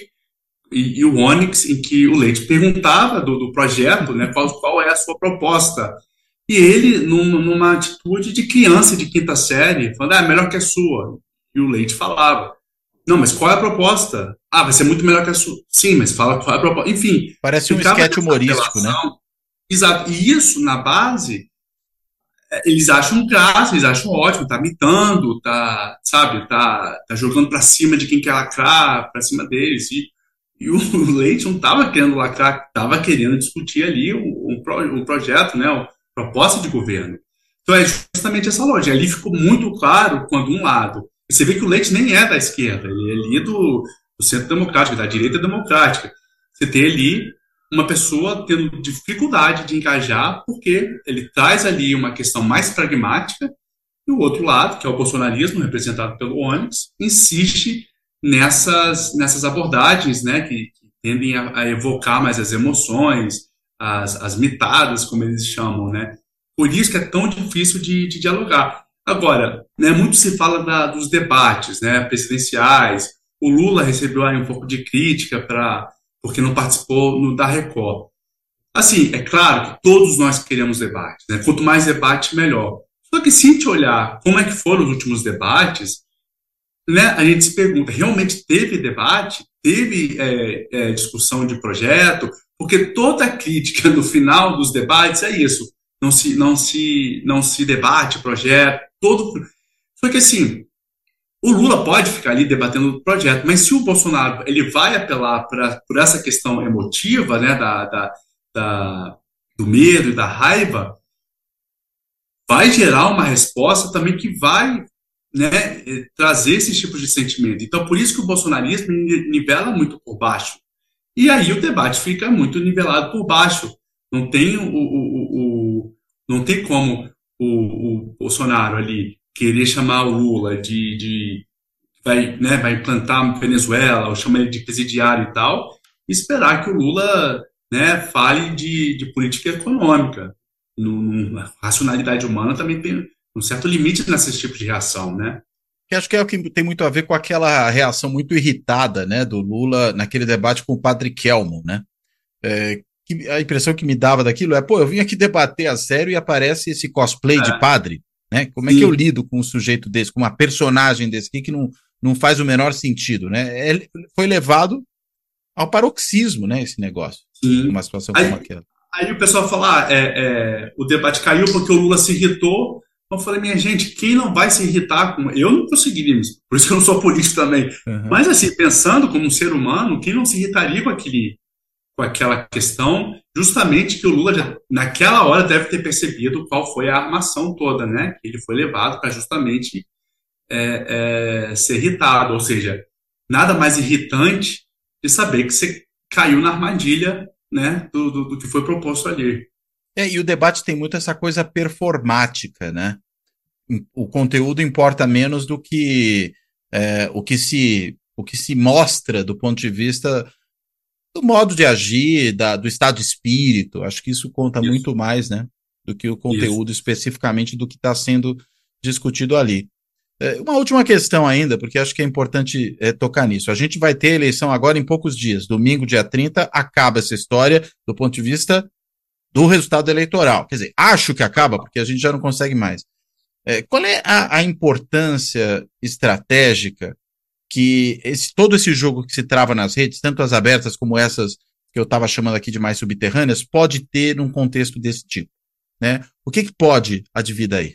e, e, o Onyx, em que o Leite perguntava do, do projeto, né, qual, qual é a sua proposta. E ele, num, numa atitude de criança de quinta série, falando, ah, é melhor que a sua. E o Leite falava, não, mas qual é a proposta? Ah, vai ser muito melhor que a sua. Sim, mas fala qual é a proposta. Enfim. Parece um esquete humorístico, né? Exato. E isso, na base, é, eles acham graça, eles acham ótimo, tá mitando, tá, sabe, tá, tá jogando pra cima de quem quer lacrar, pra cima deles. E e o [laughs] Leite não estava querendo lacrar, estava querendo discutir ali um projeto, né, uma proposta de governo. Então é justamente essa lógica. Ali ficou muito claro quando um lado. Você vê que o Leite nem é da esquerda, ele é ali do, do centro democrático, da direita democrática. Você tem ali uma pessoa tendo dificuldade de engajar, porque ele traz ali uma questão mais pragmática, e o outro lado, que é o bolsonarismo, representado pelo Onyx, insiste nessas, nessas abordagens, né, que, que tendem a, a evocar mais as emoções, as, as mitadas, como eles chamam, né? Por isso que é tão difícil de, de dialogar. Agora, né, muito se fala da, dos debates né, presidenciais. O Lula recebeu aí um pouco de crítica para porque não participou no da Record. Assim, é claro que todos nós queremos debate. Né? Quanto mais debate, melhor. Só que se a gente olhar como é que foram os últimos debates, né, a gente se pergunta, realmente teve debate? Teve é, é, discussão de projeto? Porque toda crítica no final dos debates é isso. Não se, não se, não se debate projeto, todo. Só que assim, o Lula pode ficar ali debatendo o projeto, mas se o Bolsonaro ele vai apelar pra, por essa questão emotiva, né, da, da, da, do medo e da raiva, vai gerar uma resposta também que vai né, trazer esses tipos de sentimento. Então, por isso que o bolsonarismo nivela muito por baixo. E aí o debate fica muito nivelado por baixo. Não tem, o, o, o não tem como o, o, Bolsonaro ali querer chamar o Lula de, de vai, né, vai implantar Venezuela, ou chama ele de presidiário e tal, e esperar que o Lula né, fale de, de política econômica. No, no, a racionalidade humana também tem um certo limite nesse tipo de reação, né? Que acho que é o que tem muito a ver com aquela reação muito irritada, né, do Lula naquele debate com o Padre Kelmo, né? É, que a impressão que me dava daquilo é, pô, eu vim aqui debater a sério e aparece esse cosplay é. de padre, né? Como Sim. é que eu lido com um sujeito desse, com uma personagem desse aqui que não, não faz o menor sentido, né? É, foi levado ao paroxismo, né, esse negócio, Sim. uma situação aí, como aquela. Aí o pessoal fala, ah, é, é, o debate caiu porque o Lula se irritou eu falei, minha gente, quem não vai se irritar com. Eu não conseguiria isso, por isso que eu não sou [laughs] político também. Uhum. Mas, assim, pensando como um ser humano, quem não se irritaria com, aquele, com aquela questão, justamente que o Lula, já, naquela hora, deve ter percebido qual foi a armação toda, né? Que ele foi levado para justamente é, é, ser irritado. Ou seja, nada mais irritante de saber que você caiu na armadilha né, do, do, do que foi proposto ali. É, e o debate tem muito essa coisa performática, né? O conteúdo importa menos do que é, o que se o que se mostra do ponto de vista do modo de agir, da, do estado de espírito. Acho que isso conta isso. muito mais, né? Do que o conteúdo isso. especificamente do que está sendo discutido ali. É, uma última questão ainda, porque acho que é importante é, tocar nisso. A gente vai ter eleição agora em poucos dias. Domingo, dia 30, acaba essa história do ponto de vista do resultado eleitoral. Quer dizer, acho que acaba, porque a gente já não consegue mais. É, qual é a, a, importância estratégica que esse, todo esse jogo que se trava nas redes, tanto as abertas como essas que eu estava chamando aqui de mais subterrâneas, pode ter num contexto desse tipo? Né? O que, que pode advir daí?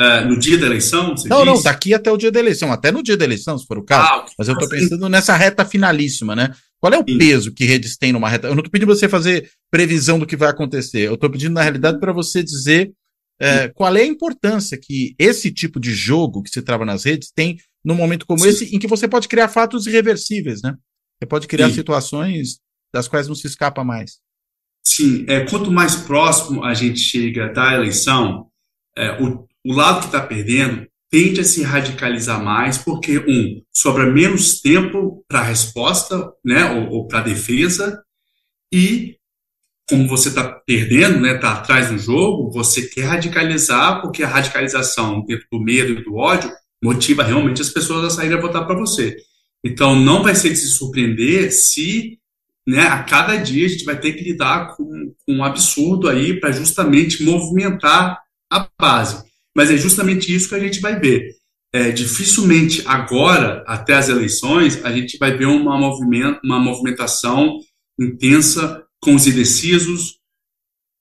Uh, no dia da eleição? não, diz? não, daqui até o dia da eleição, até no dia da eleição, se for o caso. Ah, Mas eu estou pensando nessa reta finalíssima, né? Qual é o Sim. peso que redes têm numa reta? Eu não estou pedindo você fazer previsão do que vai acontecer. Eu estou pedindo, na realidade, para você dizer é, qual é a importância que esse tipo de jogo que se trava nas redes tem num momento como Sim. esse, em que você pode criar fatos irreversíveis, né? Você pode criar Sim. situações das quais não se escapa mais. Sim, é, quanto mais próximo a gente chega da eleição, é, o, o lado que está perdendo tende a se radicalizar mais, porque, um, sobra menos tempo para a resposta, né, ou, ou para a defesa, e como você está perdendo, né, está atrás do jogo, você quer radicalizar, porque a radicalização dentro do medo e do ódio motiva realmente as pessoas a saírem a votar para você. Então, não vai ser de se surpreender se né, a cada dia a gente vai ter que lidar com, com um absurdo aí para justamente movimentar a base. Mas é justamente isso que a gente vai ver. É, dificilmente agora, até as eleições, a gente vai ver uma, uma movimentação intensa com os indecisos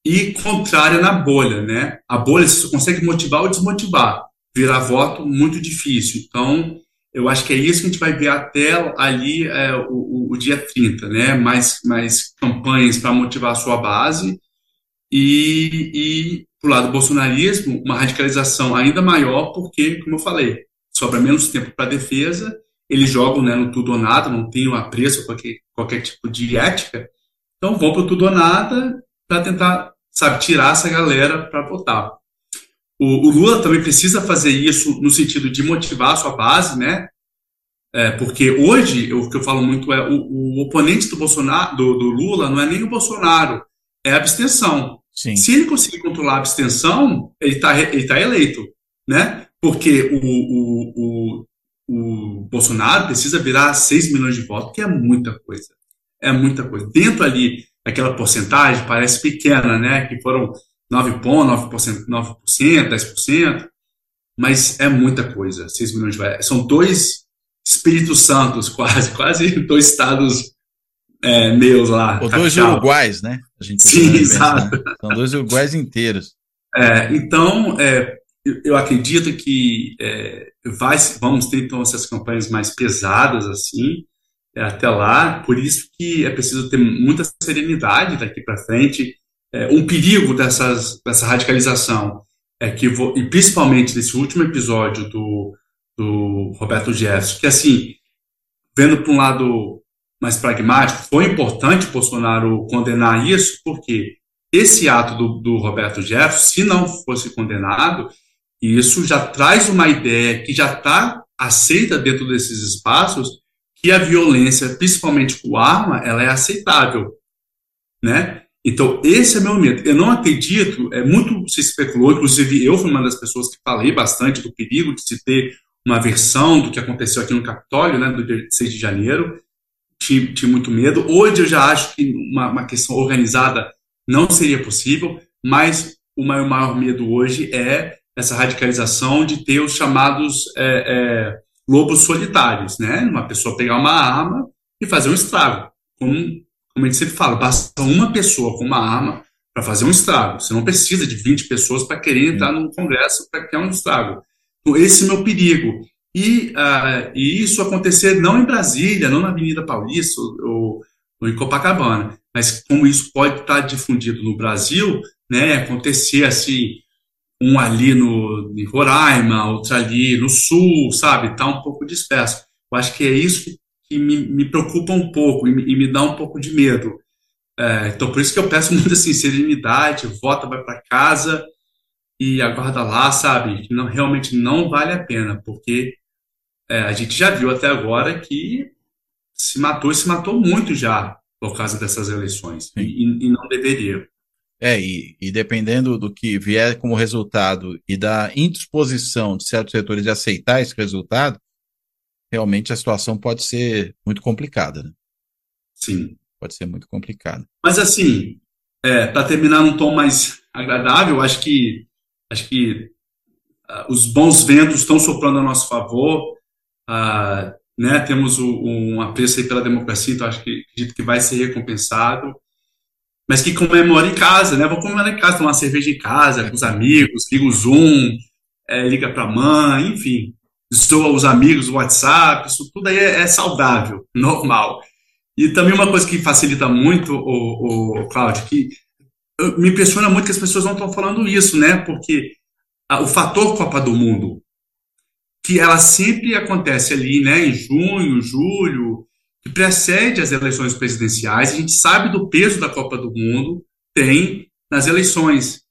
e contrária na bolha, né? A bolha você consegue motivar ou desmotivar. Virar voto, muito difícil. Então, eu acho que é isso que a gente vai ver até ali é, o, o, dia 30, né? Mais, mais campanhas para motivar a sua base e, e para lado do bolsonarismo, uma radicalização ainda maior, porque, como eu falei, sobra menos tempo para defesa, eles jogam né, no tudo ou nada, não tem um apreço a qualquer, qualquer tipo de ética, então vão para tudo ou nada para tentar, sabe, tirar essa galera para votar. O, o, Lula também precisa fazer isso no sentido de motivar a sua base, né? É, porque hoje, o que eu falo muito é o, o oponente do Bolsonaro, do, do, Lula, não é nem o Bolsonaro, é a abstenção. Sim. Se ele conseguir controlar a abstenção, ele está ele tá eleito, né? Porque o, o, o, o Bolsonaro precisa virar 6 milhões de votos, que é muita coisa. É muita coisa. Dentro ali, aquela porcentagem parece pequena, né? Que foram 9 pontos, 9%, 9%, 10%, mas é muita coisa. 6 milhões de votos. São dois Espíritos Santos, [laughs] quase, quase dois estados é, meus lá. Ou dois uruguais, né? Sim, exato. Pensar. São dois uruguais inteiros. É, então, é, eu acredito que é, vai, vamos ter então essas campanhas mais pesadas assim até lá. Por isso que é preciso ter muita serenidade daqui para frente. É, um perigo dessas, dessa radicalização é que, e principalmente nesse último episódio do do Roberto Jefferson, que assim, vendo para um lado mais pragmático, foi importante Bolsonaro condenar isso, porque esse ato do, do Roberto Jefferson, se não fosse condenado, isso já traz uma ideia que já está aceita dentro desses espaços, que a violência, principalmente com arma, ela é aceitável, né? Então, esse é meu medo. Eu não acredito, é muito se especulou, inclusive eu fui uma das pessoas que falei bastante do perigo de se ter uma versão do que aconteceu aqui no Capitólio, né, do dia 6 de janeiro. Tive, tive muito medo. Hoje eu já acho que uma, uma, questão organizada não seria possível, mas o maior, maior medo hoje é essa radicalização de ter os chamados é, é, lobos solitários, né? Uma pessoa pegar uma arma e fazer um estrago. Como, como a gente sempre fala, basta uma pessoa com uma arma para fazer um estrago. Você não precisa de 20 pessoas para querer entrar no Congresso para criar um estrago. Então, esse é o meu perigo. E, uh, e isso acontecer não em Brasília, não na Avenida Paulista ou, ou em Copacabana, mas como isso pode estar difundido no Brasil, né, acontecer assim, um ali no, em Roraima, outro ali no Sul, sabe, tá um pouco disperso. Eu acho que é isso que, me, me, preocupa um pouco e me, e me, dá um pouco de medo. É, então, por isso que eu peço [laughs] muita assim, serenidade, vota, vai para casa, e aguarda lá, sabe? Que não, realmente não vale a pena, porque é, a gente já viu até agora que se matou e se matou muito já por causa dessas eleições, e, e, não deveria. É, e, e, dependendo do que vier como resultado e da indisposição de certos setores de aceitar esse resultado, realmente a situação pode ser muito complicada. Né? Sim. Pode ser muito complicada. Mas assim, é, para terminar num tom mais agradável, acho que Acho que uh, os bons ventos estão soprando a nosso favor. Uh, né, temos o, um apreço pela democracia, então acho que acredito que vai ser recompensado. Mas que comemore em casa, né? Vou comemorar em casa, tomar uma cerveja em casa, com os amigos, liga o Zoom, é, liga para a mãe, enfim, zoa os amigos, o WhatsApp, isso tudo aí é, é, saudável, [laughs] normal. E também uma coisa que facilita muito, o, o Cláudio, que me impressiona muito que as pessoas não estão falando isso, né? Porque a, o fator Copa do Mundo, que ela sempre acontece ali, né, em junho, julho, que precede as eleições presidenciais, a gente sabe do peso da Copa do Mundo tem nas eleições.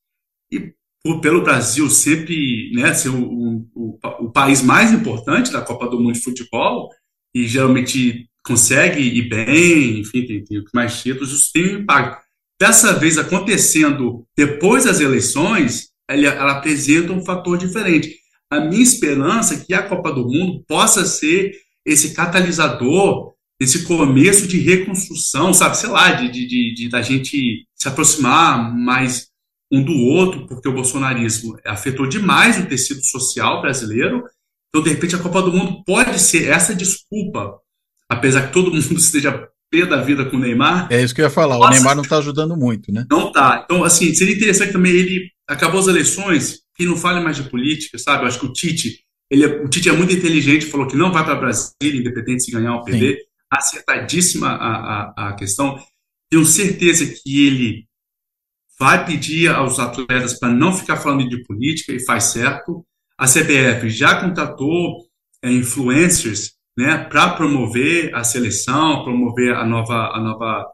E por, pelo Brasil sempre né, ser o, o, o, país mais importante da Copa do Mundo de futebol, e geralmente consegue ir bem, enfim, tem, tem mais títulos, isso tem um impacto. Dessa vez acontecendo depois das eleições, ela, ela apresenta um fator diferente. A minha esperança é que a Copa do Mundo possa ser esse catalisador, esse começo de reconstrução, sabe, sei lá, de, de, de, de da gente se aproximar mais um do outro, porque o bolsonarismo afetou demais o tecido social brasileiro. Então, de repente, a Copa do Mundo pode ser essa desculpa, apesar que todo [laughs] mundo esteja pé da vida com o Neymar. É isso que eu ia falar, Nossa, o Neymar não está ajudando muito, né? Não está. Então, assim, seria interessante também ele. Acabou as eleições, que não fale mais de política, sabe? Eu acho que o Tite, ele é, o Tite é muito inteligente, falou que não vai para Brasília, independente se ganhar ou perder. Sim. Acertadíssima a, a, a questão. Tenho certeza que ele vai pedir aos atletas para não ficar falando de política e faz certo. A CBF já contratou é, influencers né, para promover a seleção, promover a nova, a nova,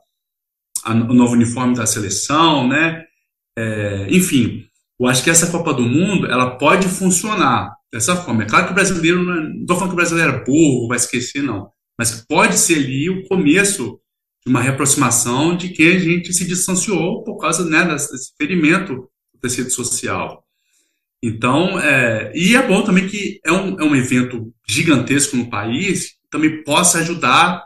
a, o novo uniforme da seleção, né? É, enfim, eu acho que essa Copa do Mundo ela pode funcionar. dessa forma. É claro que o brasileiro, não estou falando que o brasileiro é burro, vai esquecer, não. Mas pode ser ali o começo de uma reaproximação de que a gente se distanciou por causa né, desse ferimento do tecido social. Então, é, e é bom também que é um, é um evento gigantesco no país, também possa ajudar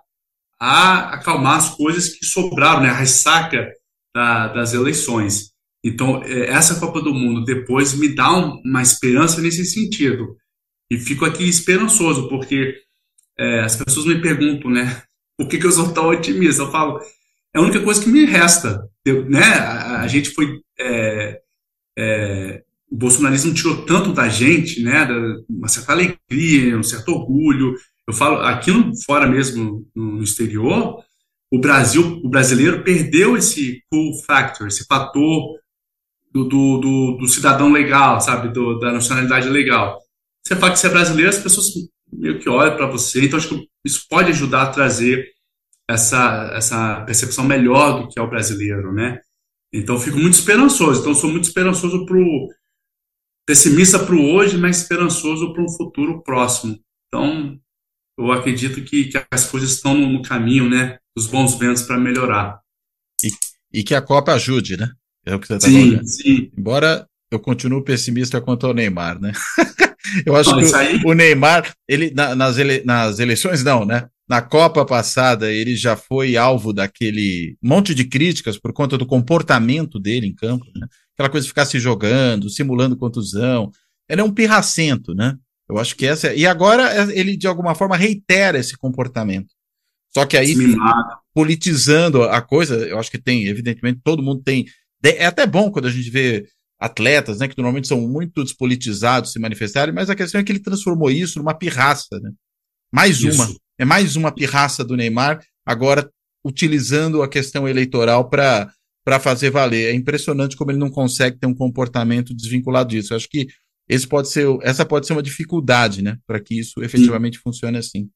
a acalmar as coisas que sobraram, né, a ressaca da, das eleições. Então, é, essa Copa do Mundo depois me dá uma esperança nesse sentido. E fico aqui esperançoso, porque é, as pessoas me perguntam, né, [laughs] por que, que eu sou tão otimista? Eu falo, é a única coisa que me resta. Eu, né, a, a, gente foi. É, é, o bolsonarismo tirou tanto da gente, né, da, uma certa alegria, um certo orgulho. Eu falo, aqui no, fora mesmo, no exterior, o Brasil, o brasileiro perdeu esse cool factor, esse fator do, do, do, do cidadão legal, sabe, do, da nacionalidade legal. Você fala que você é brasileiro, as pessoas meio que olham para você, então acho que isso pode ajudar a trazer essa, essa percepção melhor do que é o brasileiro, né? Então fico muito esperançoso, então sou muito esperançoso para o pessimista para o hoje, mas esperançoso para um futuro próximo. Então eu acredito que, que as coisas estão no, no caminho, né? Os bons ventos para melhorar. E, e que a Copa ajude, né? É o que você está falando. Sim. Embora eu continue pessimista quanto ao Neymar, né? [laughs] eu acho que aí... o, Neymar, ele na, nas, ele, nas eleições não, né? Na Copa passada, ele já foi alvo daquele monte de críticas por conta do comportamento dele em campo, né? Aquela coisa de ficar se jogando, simulando contusão. Ele é um pirracento, né? Eu acho que essa. É... E agora é, ele, de alguma forma, reitera esse comportamento. Só que aí, politizando a coisa, eu acho que tem, evidentemente, todo mundo tem é até bom quando a gente vê atletas, né, que normalmente são muito despolitizados se manifestarem, mas a questão é que ele transformou isso numa pirraça, né? Mais isso. uma. É mais uma pirraça do Neymar, agora utilizando a questão eleitoral para para fazer valer. É impressionante como ele não consegue ter um comportamento desvinculado disso. Eu acho que esse pode ser, essa pode ser uma dificuldade, né, para que isso efetivamente Sim. funcione assim.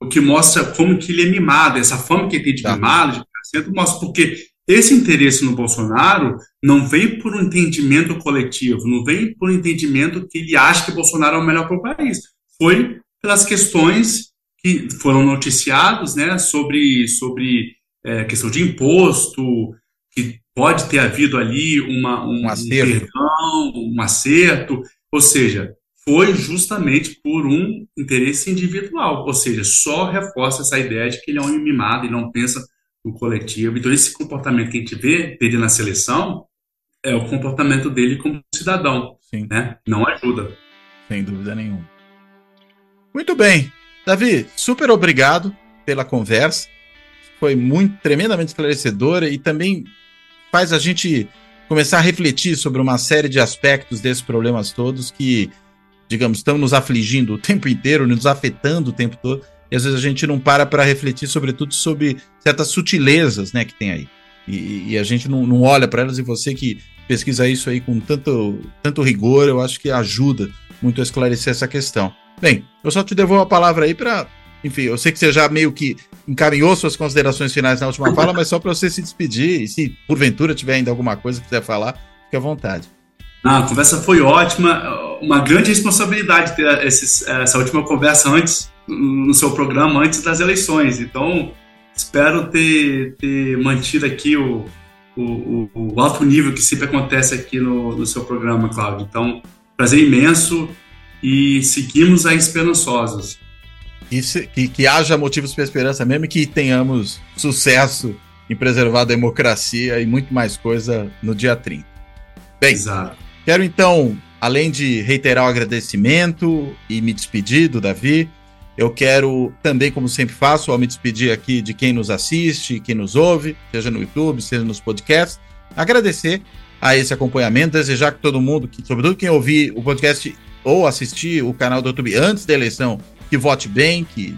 O que mostra como que ele é mimado, essa fama que ele tem de tá. mimado, de mostra porque esse interesse no Bolsonaro não vem por um entendimento coletivo, não vem por um entendimento que ele acha que Bolsonaro é o melhor para o país. Foi pelas questões que foram noticiadas né, sobre, sobre é, questão de imposto, que pode ter havido ali uma, um, um acerto. Um, perdão, um acerto, ou seja, foi justamente por um interesse individual, ou seja, só reforça essa ideia de que ele é um mimado e não pensa no coletivo. Então, esse comportamento que a gente vê dele na seleção é o comportamento dele como cidadão. Sim. Né? Não ajuda. Sem dúvida nenhuma. Muito bem. Davi, super obrigado pela conversa. Foi muito tremendamente esclarecedora e também faz a gente começar a refletir sobre uma série de aspectos desses problemas todos que, digamos, estão nos afligindo o tempo inteiro, nos afetando o tempo todo e às vezes a gente não para para refletir, sobretudo, sobre certas sutilezas né, que tem aí. E, e a gente não, não olha para elas, e você que pesquisa isso aí com tanto, tanto rigor, eu acho que ajuda muito a esclarecer essa questão. Bem, eu só te devolvo a palavra aí para. Enfim, eu sei que você já meio que encaminhou suas considerações finais na última fala, mas só para você se despedir, e se porventura tiver ainda alguma coisa que quiser falar, fique à vontade. Ah, a conversa foi ótima, uma grande responsabilidade ter esses, essa última conversa antes no seu programa antes das eleições. Então, espero ter, ter mantido aqui o, o, o, alto nível que sempre acontece aqui no, no seu programa, Cláudio. Então, prazer imenso e seguimos a esperançosos. Que, que, que haja motivos para esperança mesmo e que tenhamos sucesso em preservar a democracia e muito mais coisa no dia 30. Bem, Exato. quero então, além de reiterar o agradecimento e me despedir do Davi, eu quero também, como sempre faço, ao me despedir aqui de quem nos assiste, quem nos ouve, seja no YouTube, seja nos podcasts, agradecer a esse acompanhamento, desejar que todo mundo, que, sobretudo quem ouvir o podcast ou assistir o canal do YouTube antes da eleição, que vote bem, que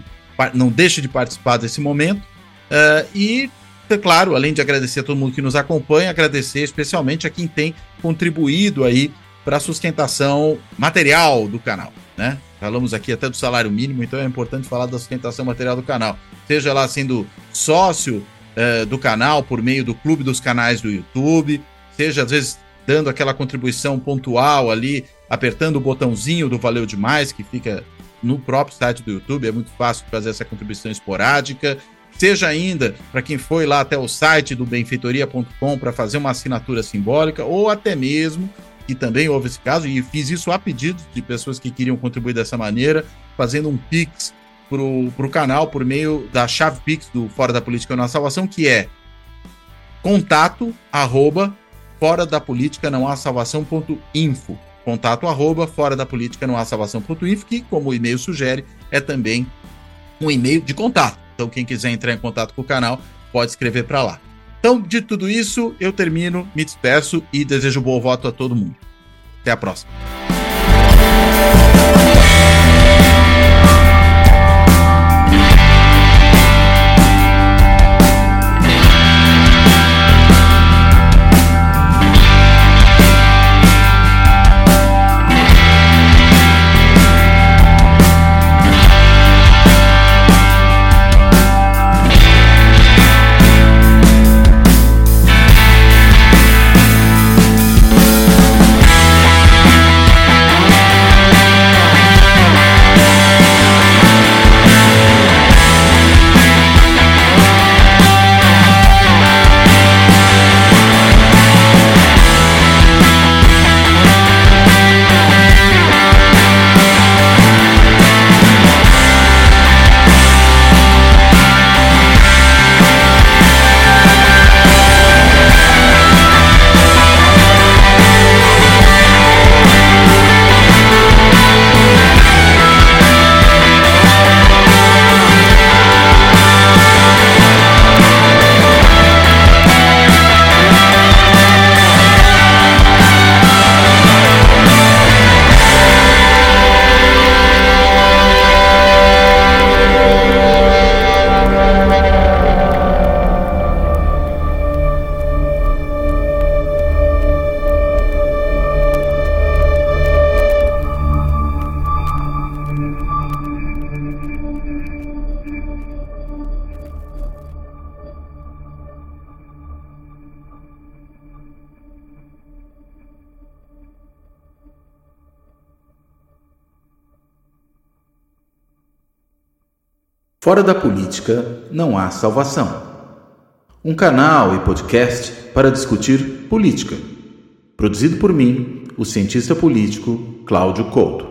não deixe de participar desse momento. Uh, e, é claro, além de agradecer a todo mundo que nos acompanha, agradecer especialmente a quem tem contribuído aí para a sustentação material do canal, né? Falamos aqui até do salário mínimo, então é importante falar da sustentação material do canal. Seja lá sendo sócio uh, do canal por meio do clube dos canais do YouTube, seja às vezes dando aquela contribuição pontual ali, apertando o botãozinho do Valeu Demais, que fica no próprio site do YouTube, é muito fácil fazer essa contribuição esporádica. Seja ainda para quem foi lá até o site do benfeitoria.com para fazer uma assinatura simbólica, ou até mesmo, que também houve esse caso, e fiz isso a pedido de pessoas que queriam contribuir dessa maneira, fazendo um Pix para o canal por meio da chave Pix do Fora da Política na Salvação, que é contato arroba fora da política não há salvação.info. Contato arroba fora da política não há salvação.info, que, como o e-mail sugere, é também um e-mail de contato. Então, quem quiser entrar em contato com o canal, pode escrever para lá. Então, de tudo isso, eu termino, me despeço e desejo bom voto a todo mundo. Até a próxima. Fora da política não há salvação. Um canal e podcast para discutir política. Produzido por mim, o cientista político Cláudio Couto.